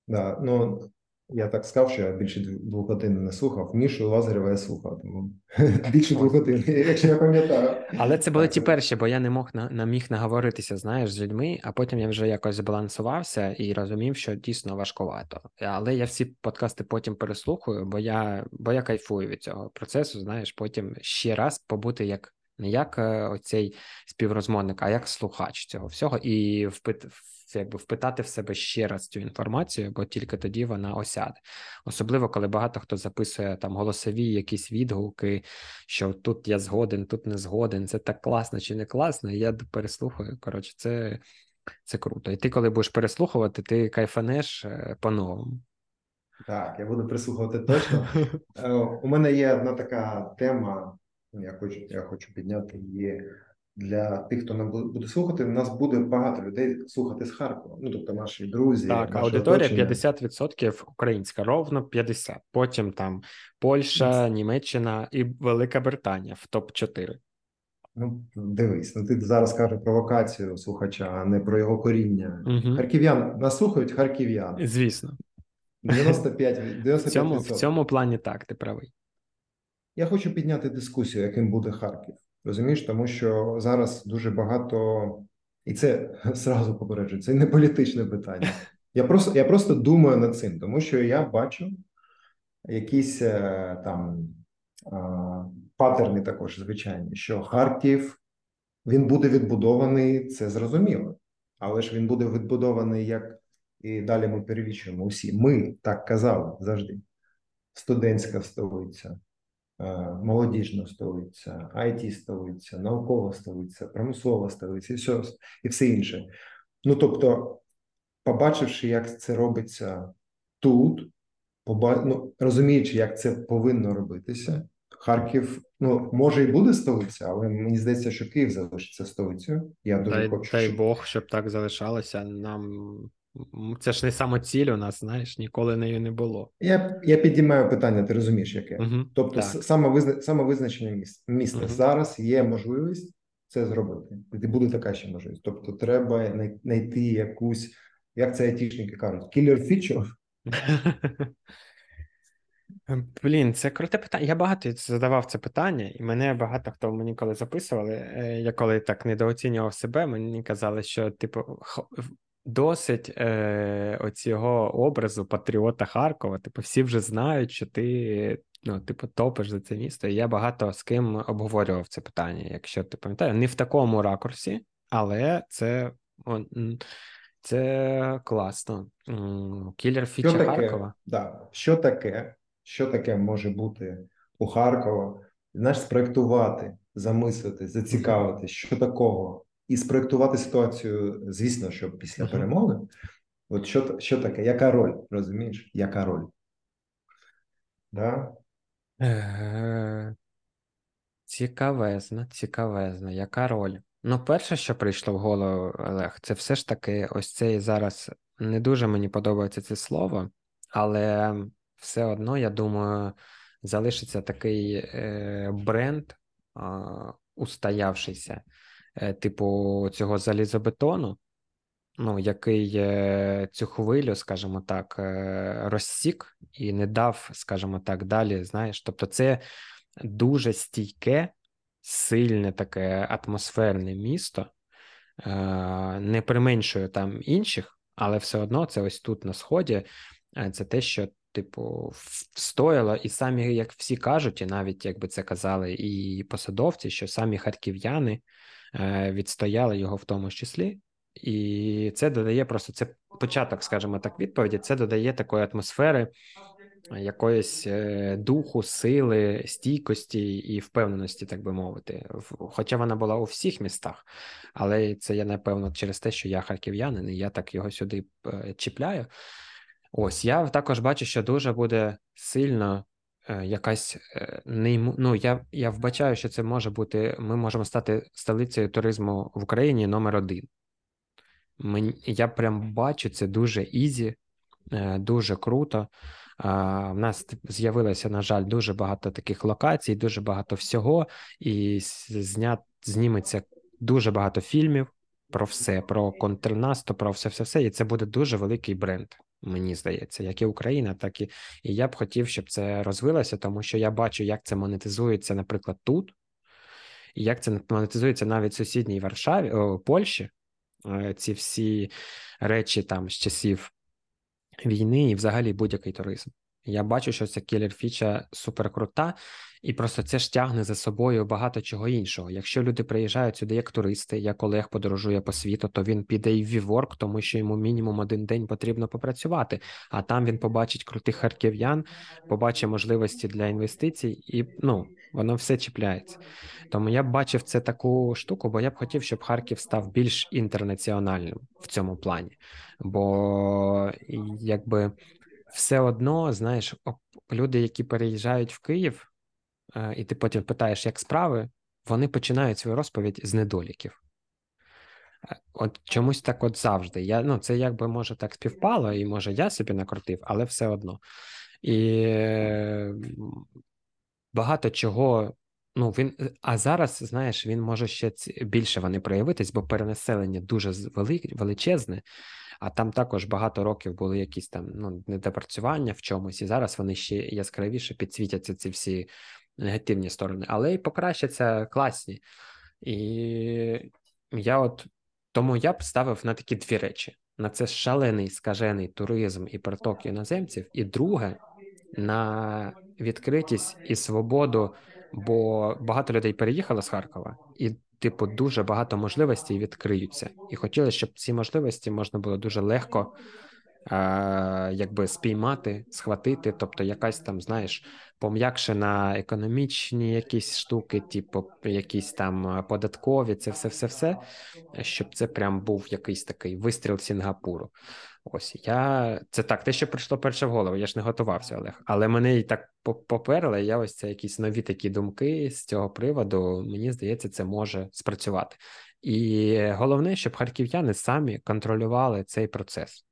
Да, ну я так сказав, що я більше двох годин не слухав. Мішу Лазарєва я слухав. Тому [laughs] більше двох годин, [laughs] якщо я пам'ятаю. Але це були ті перші, бо я не мог на міг наговоритися, знаєш, з людьми, а потім я вже якось збалансувався і розумів, що дійсно важкувато. Але я всі подкасти потім переслухаю, бо я бо я кайфую від цього процесу. Знаєш, потім ще раз побути як не як е, оцей співрозмовник, а як слухач цього всього, і впит якби впитати в себе ще раз цю інформацію, бо тільки тоді вона осяде. Особливо, коли багато хто записує там голосові якісь відгуки, що тут я згоден, тут не згоден, це так класно чи не класно. Я переслухаю. Коротше, це це круто. І ти, коли будеш переслухувати, ти кайфанеш е, по-новому. Так, я буду прислухувати точно. [laughs] Е, у мене є одна така тема, я хочу я хочу підняти її для тих, хто не буде слухати, у нас буде багато людей слухати з Харкова. Ну тобто наші друзі, так аудиторія оточення. 50% українська, ровно 50%. Потім там Польща, Німеччина і Велика Британія в топ 4 Ну, дивись, ну ти зараз кажеш провокацію слухача, а не про його коріння. Угу. Харків'ян нас слухають харків'ян. Звісно, 95, 95%. В цьому в цьому плані так, ти правий. Я хочу підняти дискусію, яким буде Харків. Розумієш, тому що зараз дуже багато, і це [laughs] зразу попереджую, це не політичне питання. [laughs] Я просто я просто думаю над цим, тому що я бачу якісь е, там патерни також звичайні, що Харків він буде відбудований, це зрозуміло, але ж він буде відбудований як і далі ми перелічуємо усі. Ми так казали завжди. Студентська столиця, Е, молодіжна столиця, it столиця, наукова столиця, промислова столиця і все і все інше. Ну тобто, побачивши, як це робиться тут, поба... ну, розуміючи, як це повинно робитися, Харків ну може і буде столиця, але мені здається, що Київ залишиться столицею. Я дуже дай, хочу. Дай щоб... Бог, щоб так залишалося. Нам це ж не самоціль у нас, знаєш, ніколи нею не було. Я я підіймаю питання, ти розумієш, яке? Угу, тобто, самовизна, самовизначення міста. міста. Угу. Зараз є можливість це зробити. І буде така ще можливість. Тобто, треба знайти якусь, як це айтішники кажуть, кілер фічу. [laughs] Блін, це круте питання. Я багато задавав це питання, і мене багато хто мені коли записували. Е, я коли так недооцінював себе, мені казали, що типу досить е, оцього образу патріота Харкова. Типу, всі вже знають, що ти ну, типу, топиш за це місто. І я багато з ким обговорював це питання, якщо ти пам'ятаєш, не в такому ракурсі, але це. Це класно. Кілер фіча Харкова. Да. Що таке? Що таке може бути у Харкова? Знаєш, спроектувати, замислити, зацікавити, що такого і спроектувати ситуацію, звісно, що після uh-huh. перемоги. От що що таке? Яка роль? Розумієш? Яка роль? Да? Е, цікавезна, цікавезна. Яка роль? Ну, перше, що прийшло в голову, Олег, це все ж таки, ось цей зараз не дуже мені подобається це слово, але все одно, я думаю, залишиться такий е, бренд е, устоявшийся. Е, типу цього залізобетону, ну, який цю хвилю, скажімо так, е, розсік і не дав, скажімо так, далі. Знаєш, тобто, це дуже стійке, сильне таке атмосферне місто, е, не применшує там інших, але все одно це ось тут на сході. Це те, що типу, встояло, і самі, як всі кажуть, і навіть якби це казали і посадовці, що самі харків'яни Е, відстояли його в тому числі, і це додає просто це початок, скажімо так, відповіді. Це додає такої атмосфери якоїсь е, духу, сили, стійкості і впевненості, так би мовити. Хоча вона була у всіх містах, але це я напевно через те, що я харків'янин, і я так його сюди е, чіпляю. Ось я також бачу, що дуже буде сильно. Е, якась нейму... ну, я я вбачаю, що це може бути. Ми можемо стати столицею туризму в Україні номер один. Мені я прям бачу це дуже easy, дуже круто. В нас з'явилося, на жаль, дуже багато таких локацій, дуже багато всього, і знят, зніметься дуже багато фільмів про все, про контрнаступ, про все, все, все. І це буде дуже великий бренд. Мені здається, як і Україна, так і і я б хотів, щоб це розвилося, тому що я бачу, як це монетизується, наприклад, тут, і як це монетизується навіть в сусідній Варшаві, о, Польщі. Е, ці всі речі там з часів війни і взагалі будь-який туризм. Я бачу, що ця кілер фіча супер крута, і просто це ж тягне за собою багато чого іншого. Якщо люди приїжджають сюди як туристи, як Олег подорожує по світу, то він піде і в WeWork, тому що йому мінімум один день потрібно попрацювати. А там він побачить крутих харків'ян, побачить можливості для інвестицій, і ну воно все чіпляється. Тому я б бачив це таку штуку, бо я б хотів, щоб Харків став більш інтернаціональним в цьому плані. Бо якби все одно, знаєш, люди, які переїжджають в Київ, е, і ти потім питаєш, як справи, вони починають свою розповідь з недоліків. Е, от чомусь так от завжди. Я, Ну, Це якби може так співпало, і може я собі накрутив, але все одно. І багато чого. Ну, він, А зараз, знаєш, він може ще більше вони проявитись, бо перенаселення дуже величезне а там також багато років були якісь там ну, недопрацювання в чомусь, і зараз вони ще яскравіше підсвітяться ці всі негативні сторони, але й покращаться класні. І я от тому я б ставив на такі дві речі: на це шалений скажений туризм і приток іноземців, і друге на відкритість і свободу, бо багато людей переїхали з Харкова, і типу, дуже багато можливостей відкриються, і хотілося, щоб ці можливості можна було дуже легко якби спіймати, схватити. Тобто, якась там, знаєш, пом'якшена економічні якісь штуки, типу, якісь там податкові, це все, все, все, щоб це прям був якийсь такий вистріл Сінгапуру. Ось я це так, те, що прийшло перше в голову. Я ж не готувався, Олег. Але мене і так поперли. Я ось це якісь нові такі думки з цього приводу. Мені здається, це може спрацювати. І головне, щоб харків'яни самі контролювали цей процес,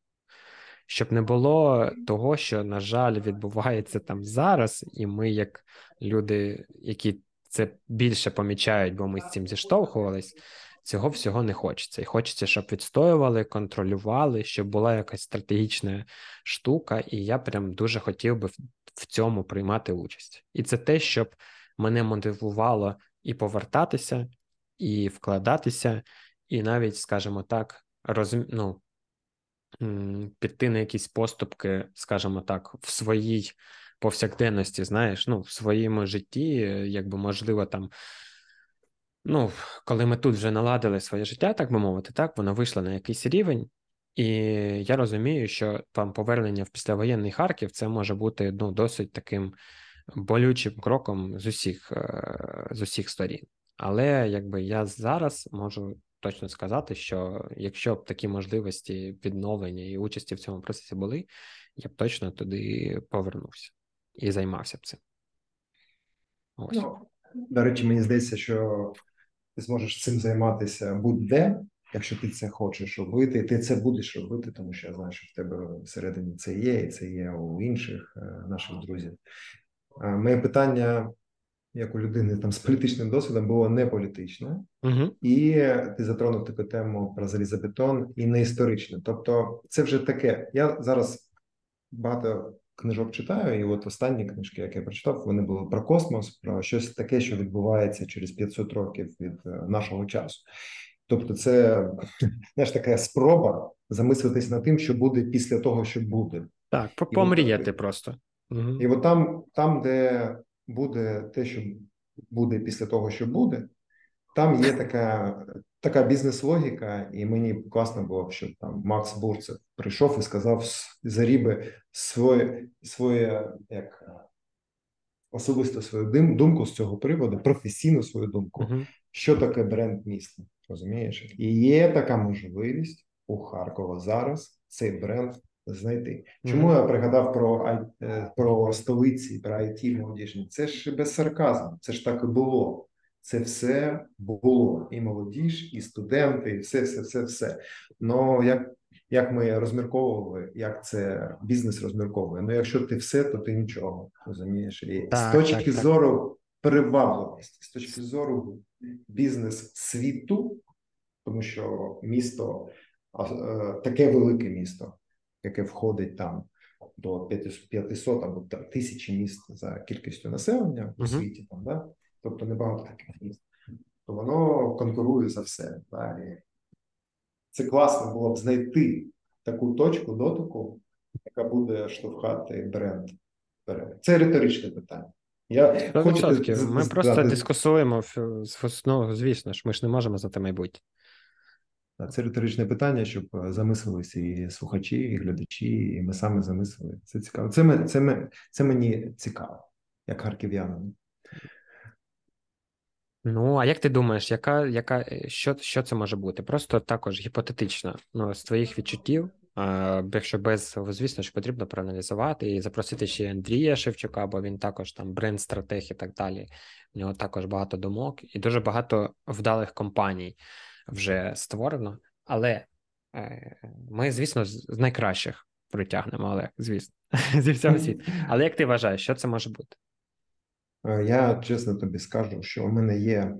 щоб не було того, що, на жаль, відбувається там зараз, і ми, як люди, які це більше помічають, бо ми з цим зіштовхувались цього всього не хочеться. І хочеться, щоб відстоювали, контролювали, щоб була якась стратегічна штука, і я прям дуже хотів би в цьому приймати участь. І це те, щоб мене мотивувало і повертатися, і вкладатися, і навіть, скажімо так, розум... ну, піти на якісь поступки, скажімо так, в своїй повсякденності, знаєш, ну, в своєму житті, якби можливо там ну, коли ми тут вже наладили своє життя, так би мовити, так, воно вийшло на якийсь рівень, і я розумію, що там повернення в післявоєнний Харків це може бути ну, досить таким болючим кроком з усіх е, з усіх сторін. Але якби я зараз можу точно сказати, що якщо б такі можливості відновлення і участі в цьому процесі були, я б точно туди повернувся і займався б цим. Ось. Ну, До речі, мені здається, що ти зможеш цим займатися будь-де, якщо ти це хочеш робити, ти це будеш робити, тому що я знаю, що в тебе всередині це є, і це є у інших е, наших друзів. Моє питання, як у людини там з політичним досвідом, було не політичне, угу. і ти затронув таку тему про залізобетон і не історичне. Тобто, це вже таке. Я зараз багато книжок читаю, і от останні книжки, які я прочитав, вони були про космос, про щось таке, що відбувається через 500 років від е, нашого часу. Тобто, це [laughs] знаєш, така спроба замислитись над тим, що буде після того, що буде, так помріяти просто. Угу. І от там, там, де буде те, що буде після того, що буде, там є така така бізнес-логіка, і мені класно було, щоб там Макс Бурцев прийшов і сказав Заріби своє своє як особисто свою думку з цього приводу, професійну свою думку, uh-huh. що таке бренд міста. Розумієш? І є така можливість у Харкова зараз цей бренд знайти. Чому mm-hmm. я пригадав про е, про столиці, про IT молодіжні? Це ж без сарказму, це ж так і було. Це все було і молодіж, і студенти, і все, все, все, все. Ну як як ми розмірковували, як це бізнес розмірковує. Ну, якщо ти все, то ти нічого розумієш. І так, з точки так, зору привабливості, з точки зору бізнес світу, тому що місто е, таке велике місто, яке входить там до 500 або тисячі міст за кількістю населення у світі, там да, тобто небагато таких міст, то воно конкурує за все. Да, і це класно було б знайти таку точку дотику, яка буде штовхати бренд. Це риторичне питання. Я хочу... Ми просто да, дискусуємо ну, звісно ж, ми ж не можемо знати майбутнє. Це риторичне питання, щоб е, замислилися і слухачі, і глядачі, і ми саме замислили. Це цікаво. Це це, це мені цікаво, як харків'янин. Ну, а як ти думаєш, яка, яка, е, що що це може бути? Просто також гіпотетично, ну, з твоїх відчуттів, а, якщо без, звісно, що потрібно проаналізувати і запросити ще Андрія Шевчука, бо він також там бренд-стратег і так далі. У нього також багато думок і дуже багато вдалих компаній вже створено. Але е, ми, звісно, з найкращих притягнемо, але звісно, [laughs] зі всього світу. Але як ти вважаєш, що це може бути? Е, я чесно тобі скажу, що у мене є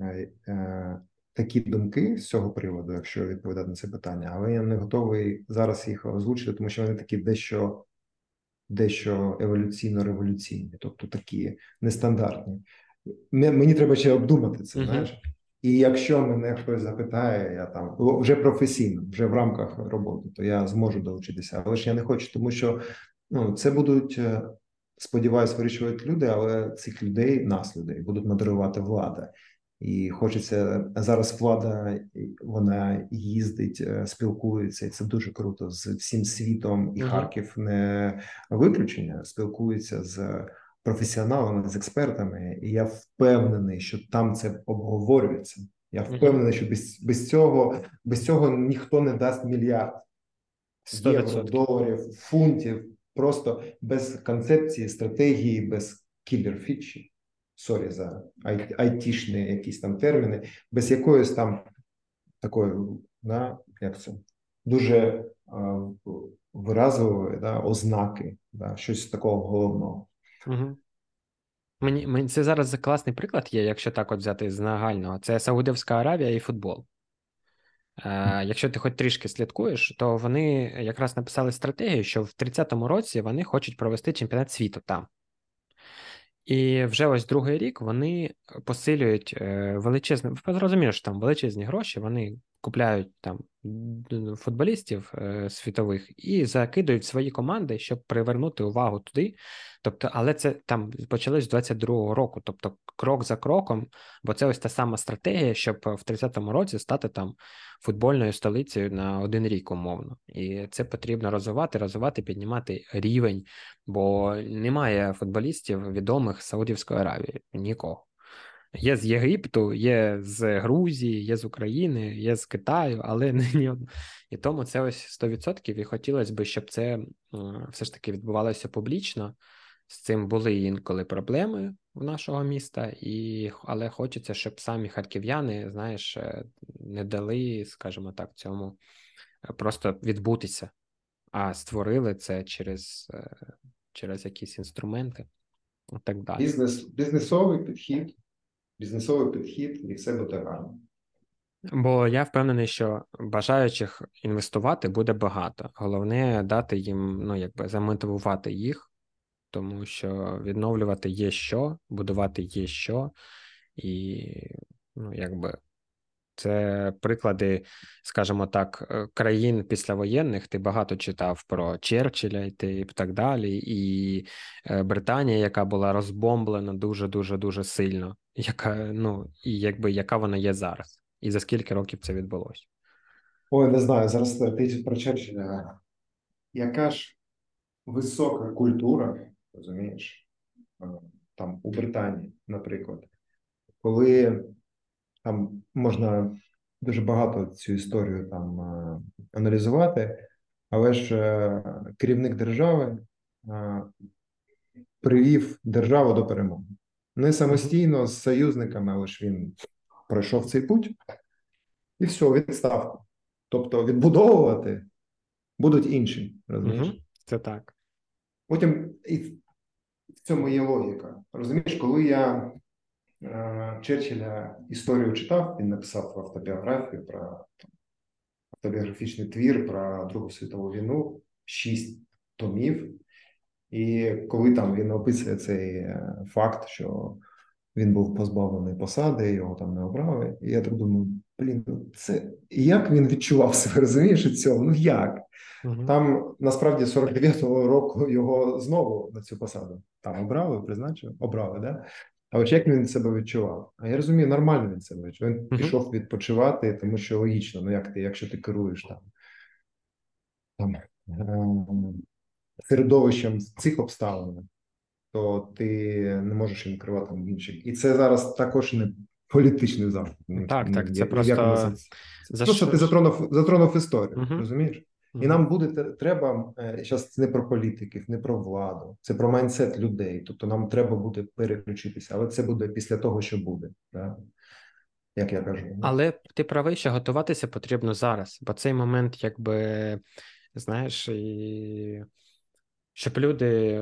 е, такі думки з цього приводу, якщо відповідати на це питання, але я не готовий зараз їх озвучити, тому що вони такі дещо дещо еволюційно-революційні, тобто такі нестандартні. Мені треба ще обдумати це. Uh-huh. знаєш. І якщо мене хтось запитає, я там вже професійно, вже в рамках роботи, то я зможу долучитися. Але ж я не хочу, тому що ну це будуть сподіваюсь, вирішують люди, але цих людей, нас людей, будуть модерувати влада. І хочеться зараз. Влада вона їздить, е, спілкується, і це дуже круто з всім світом. І. Харків не виключення, спілкується з професіоналами, з експертами. І я впевнений, що там це обговорюється. Я впевнений, що без без цього без цього ніхто не дасть мільярд 100%. євро, доларів, фунтів просто без концепції, стратегії, без killer- фічі, sorry за айтішні якісь там терміни, без якоїсь там такої, да, як це, дуже а, виразової да, ознаки, да, щось такого головного. Угу. Мені, мені це зараз класний приклад є, якщо так от взяти з нагального. Це Саудівська Аравія і футбол. Е, якщо ти хоч трішки слідкуєш, то вони якраз написали стратегію, що в 30-му році вони хочуть провести чемпіонат світу там. І вже ось другий рік вони посилюють е, величезне, зрозуміло, що там величезні гроші, вони купляють там футболістів е, світових і закидують свої команди, щоб привернути увагу туди. Тобто, але це там почалось з 22-го року, тобто крок за кроком, бо це ось та сама стратегія, щоб в 30-му році стати там футбольною столицею на один рік, умовно. І це потрібно розвивати, розвивати, піднімати рівень, бо немає футболістів відомих з Саудівської Аравії нікого. Є з Єгипту, є з Грузії, є з України, є з Китаю, але [laughs] не ні. І тому це ось 100%. І хотілося б, щоб це все ж таки відбувалося публічно. З цим були інколи проблеми в нашого міста, і але хочеться, щоб самі харків'яни, знаєш, е, не дали, скажімо так, цьому е, просто відбутися, а створили це через е, через якісь інструменти і так далі. Бізнес, Бізнесовий підхід бізнесовий підхід і все буде гарно. Бо я впевнений, що бажаючих інвестувати буде багато. Головне дати їм, ну якби замотивувати їх, тому що відновлювати є що, будувати є що, і ну, якби це приклади, скажімо так, е, країн післявоєнних. Ти багато читав про Черчилля і так далі, і е, Британія, яка була розбомблена дуже дуже дуже сильно, яка ну і якби яка вона є зараз. і за скільки років це відбулося? Ой, не знаю. Зараз ти про Черчилля. Яка ж висока культура, розумієш, там у Британії, наприклад, коли там можна дуже багато цю історію там аналізувати, але ж е, керівник держави привів державу до перемоги. Не самостійно з союзниками, але ж він пройшов цей путь і все, відставку. Тобто відбудовувати будуть інші. розумієш? Це так. Потім і в цьому є логіка. Розумієш, коли я е, Черчилля історію читав, він написав автобіографію про автобіографічний твір про Другу світову війну, шість томів. І коли там він описує цей е, факт, що він був позбавлений посади, його там не обрали. І я так думаю, блін, ну це як він відчував [laughs] себе, розумієш, у цьому? Ну як? Угу. Там насправді 49-го року його знову на цю посаду там обрали, призначили, обрали, да? А ось як він себе відчував? А я розумію, нормально він себе відчував. Він uh-huh. пішов відпочивати, тому що логічно, ну як ти, якщо ти керуєш там там ем, середовищем цих обставин, то ти не можеш їм керувати інших. І це зараз також не політичний захід. Так, так, це як, просто це просто ти затронув затронув історію, uh-huh. розумієш? І нам буде треба зараз не про політиків, не про владу, це про майнсет людей. Тобто нам треба буде переключитися, але це буде після того, що буде. Да? Як я кажу. Але ти правий, що готуватися потрібно зараз, бо цей момент, якби знаєш, і щоб люди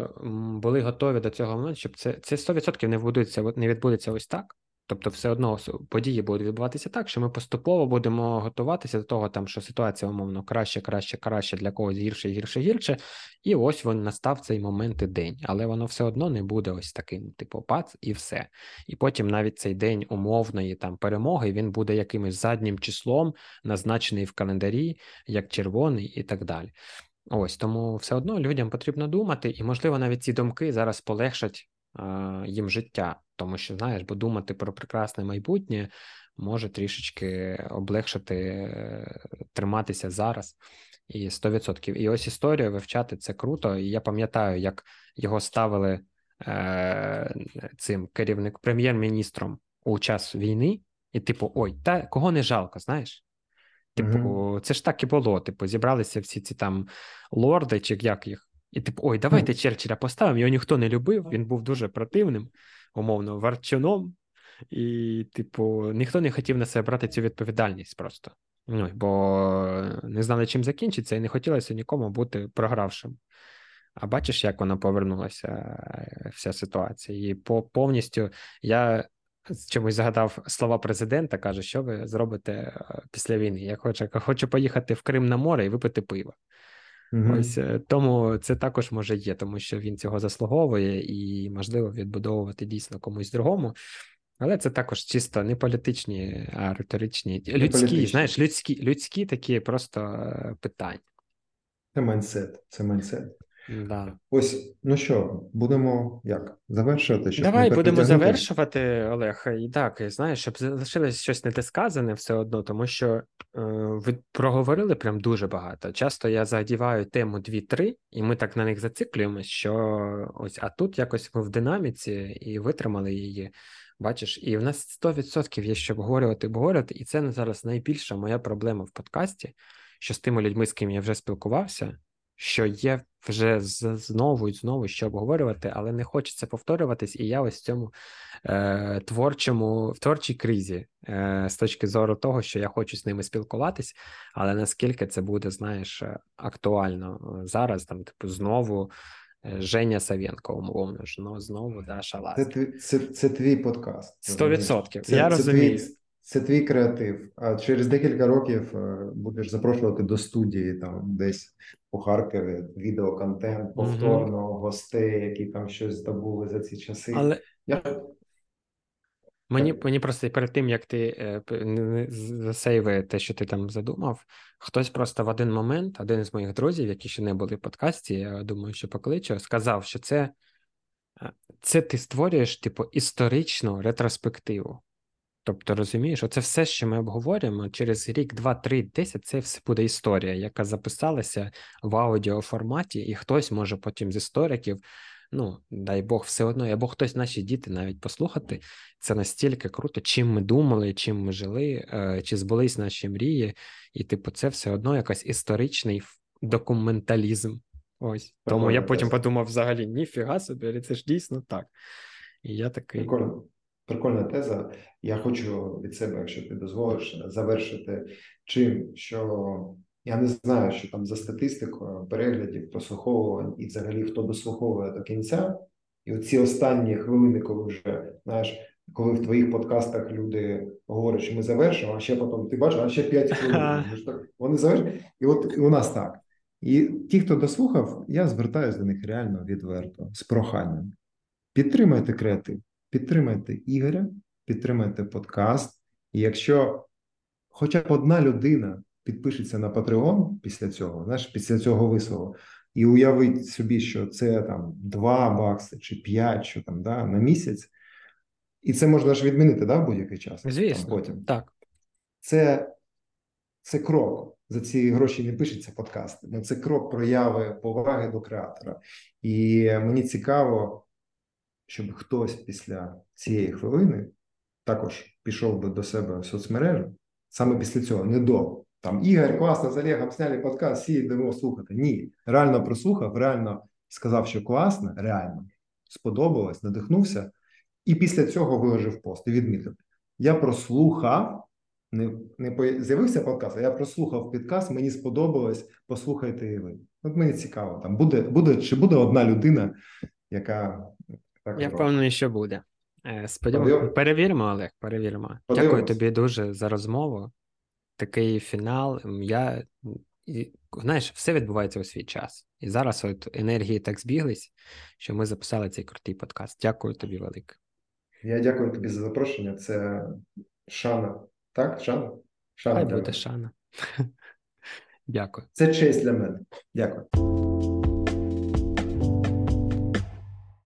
були готові до цього моменту, щоб це це 100% не відбудеться, не відбудеться ось так. Тобто, все одно події будуть відбуватися так, що ми поступово будемо готуватися до того, там що ситуація умовно краще, краще, краще для когось гірше, гірше, гірше. І ось він настав цей момент і день, але воно все одно не буде ось таким, типу, пац, і все. І потім навіть цей день умовної там перемоги він буде якимось заднім числом, назначений в календарі, як червоний, і так далі. Ось тому все одно людям потрібно думати, і можливо навіть ці думки зараз полегшать їм життя, тому що знаєш, бо думати про прекрасне майбутнє може трішечки облегшити е, триматися зараз. І 100%. І ось історію вивчати це круто. І я пам'ятаю, як його ставили е, цим керівник прем'єр-міністром у час війни, і, типу, ой, та кого не жалко, знаєш? Типу, mm-hmm. це ж так і було. Типу, зібралися всі ці там лорди, чи як їх і типу, ой, давайте Черчилля поставимо. Його ніхто не любив, він був дуже противним, умовно, варчуном, і, типу, ніхто не хотів на себе брати цю відповідальність просто. Ну, Бо не знали, чим закінчиться, і не хотілося нікому бути програвшим. А бачиш, як вона повернулася, е, вся ситуація. І по повністю я чомусь згадав слова президента, каже, що ви зробите е, після війни. Я хочу, хочу поїхати в Крим на море і випити пиво. Mm-hmm. Ось е, тому це також може є, тому що він цього заслуговує і можливо відбудовувати дійсно комусь другому. Але це також чисто не політичні, а риторичні, людські, політичні. знаєш, людські людські такі просто е, питання. Це mindset, це mindset. Да. Ось, ну що, будемо як завершувати? Щоб Давай будемо завершувати, Олег. І так, знаєш, щоб залишилось щось недосказане все одно, тому що е, ви проговорили прям дуже багато. Часто я задіваю тему 2-3, і ми так на них зациклюємося, що ось, а тут якось ми в динаміці і витримали її. Бачиш, і в нас 100% є що обговорювати, обговорювати, і це зараз найбільша моя проблема в подкасті, що з тими людьми, з ким я вже спілкувався що є вже знову і знову що обговорювати, але не хочеться повторюватись, і я ось в цьому е, творчому в творчій кризі е, з точки зору того, що я хочу з ними спілкуватись, але наскільки це буде, знаєш, актуально зараз, там, типу, знову. Е, Женя Савєнко, умовно ж, ну знову да, шалас. Це, це, це твій подкаст. Сто відсотків. Я це розумію. Твій, це твій креатив. А через декілька років е, будеш запрошувати до студії там десь у Харкові відеоконтент, повторно mm гостей, які там щось здобули за ці часи. Але Я... мені мені просто перед тим як ти е, засейви те, що ти там задумав, хтось просто в один момент, один із моїх друзів, які ще не були в подкасті, я думаю, що покличу, сказав, що це, е, це ти створюєш типу історичну ретроспективу. Тобто, розумієш, оце все, що ми обговорюємо, через рік, два, три, десять, це все буде історія, яка записалася в аудіоформаті, і хтось може потім з істориків, ну дай Бог, все одно, або хтось наші діти навіть послухати. Це настільки круто, чим ми думали, чим ми жили, е, чи збулись наші мрії, і типу, це все одно якась історичний документалізм. Ось тому я потім подумав: взагалі, ніфіга собі, це ж дійсно так. І я такий. Прикольно. Прикольна теза. Я хочу від себе, якщо ти дозволиш, завершити чим, що я не знаю, що там за статистикою переглядів, прослуховувань і взагалі хто дослуховує до кінця. І оці останні хвилини, коли вже знаєш, коли в твоїх подкастах люди говорять, що ми завершимо, а ще потім ти бачиш, а ще 5 [laughs] хвилин. Вони завершують. І от і у нас так. І ті, хто дослухав, я звертаюся до них реально відверто з проханням. Підтримайте креатив, підтримайте Ігоря, підтримайте подкаст. І якщо хоча б одна людина підпишеться на Patreon після цього, знаєш, після цього вислову, і уявить собі, що це там 2 бакси чи 5 що там, да, на місяць, і це можна ж відмінити да, в будь-який час. Звісно, там, потім. так. Це, Це крок. За ці гроші не пишеться подкасти. Ну, це крок прояви поваги до креатора. І мені цікаво, щоб хтось після цієї хвилини також пішов би до себе в соцмережу, саме після цього, не до там Ігор, класно, з Олегом сняли подкаст, всі йдемо слухати. Ні, реально прослухав, реально сказав, що класно, реально сподобалось, надихнувся, і після цього виложив пост і відмітив: я прослухав. Не не з'явився подкаст, а я прослухав підкаст, мені сподобалось, послухайте і ви. От мені цікаво, там буде, буде чи буде одна людина, яка так я впевнений, що буде. Е, Сподіваюся, перевіримо, Олег, перевіримо. Подивимось. Дякую тобі дуже за розмову. Такий фінал. Я знаєш, все відбувається у свій час. І зараз от енергії так збіглись, що ми записали цей крутий подкаст. Дякую тобі, велике. Я дякую тобі за запрошення. Це шана. Так, шана? Шана Хай буде шана. [laughs] Дякую. Це честь для мене. Дякую.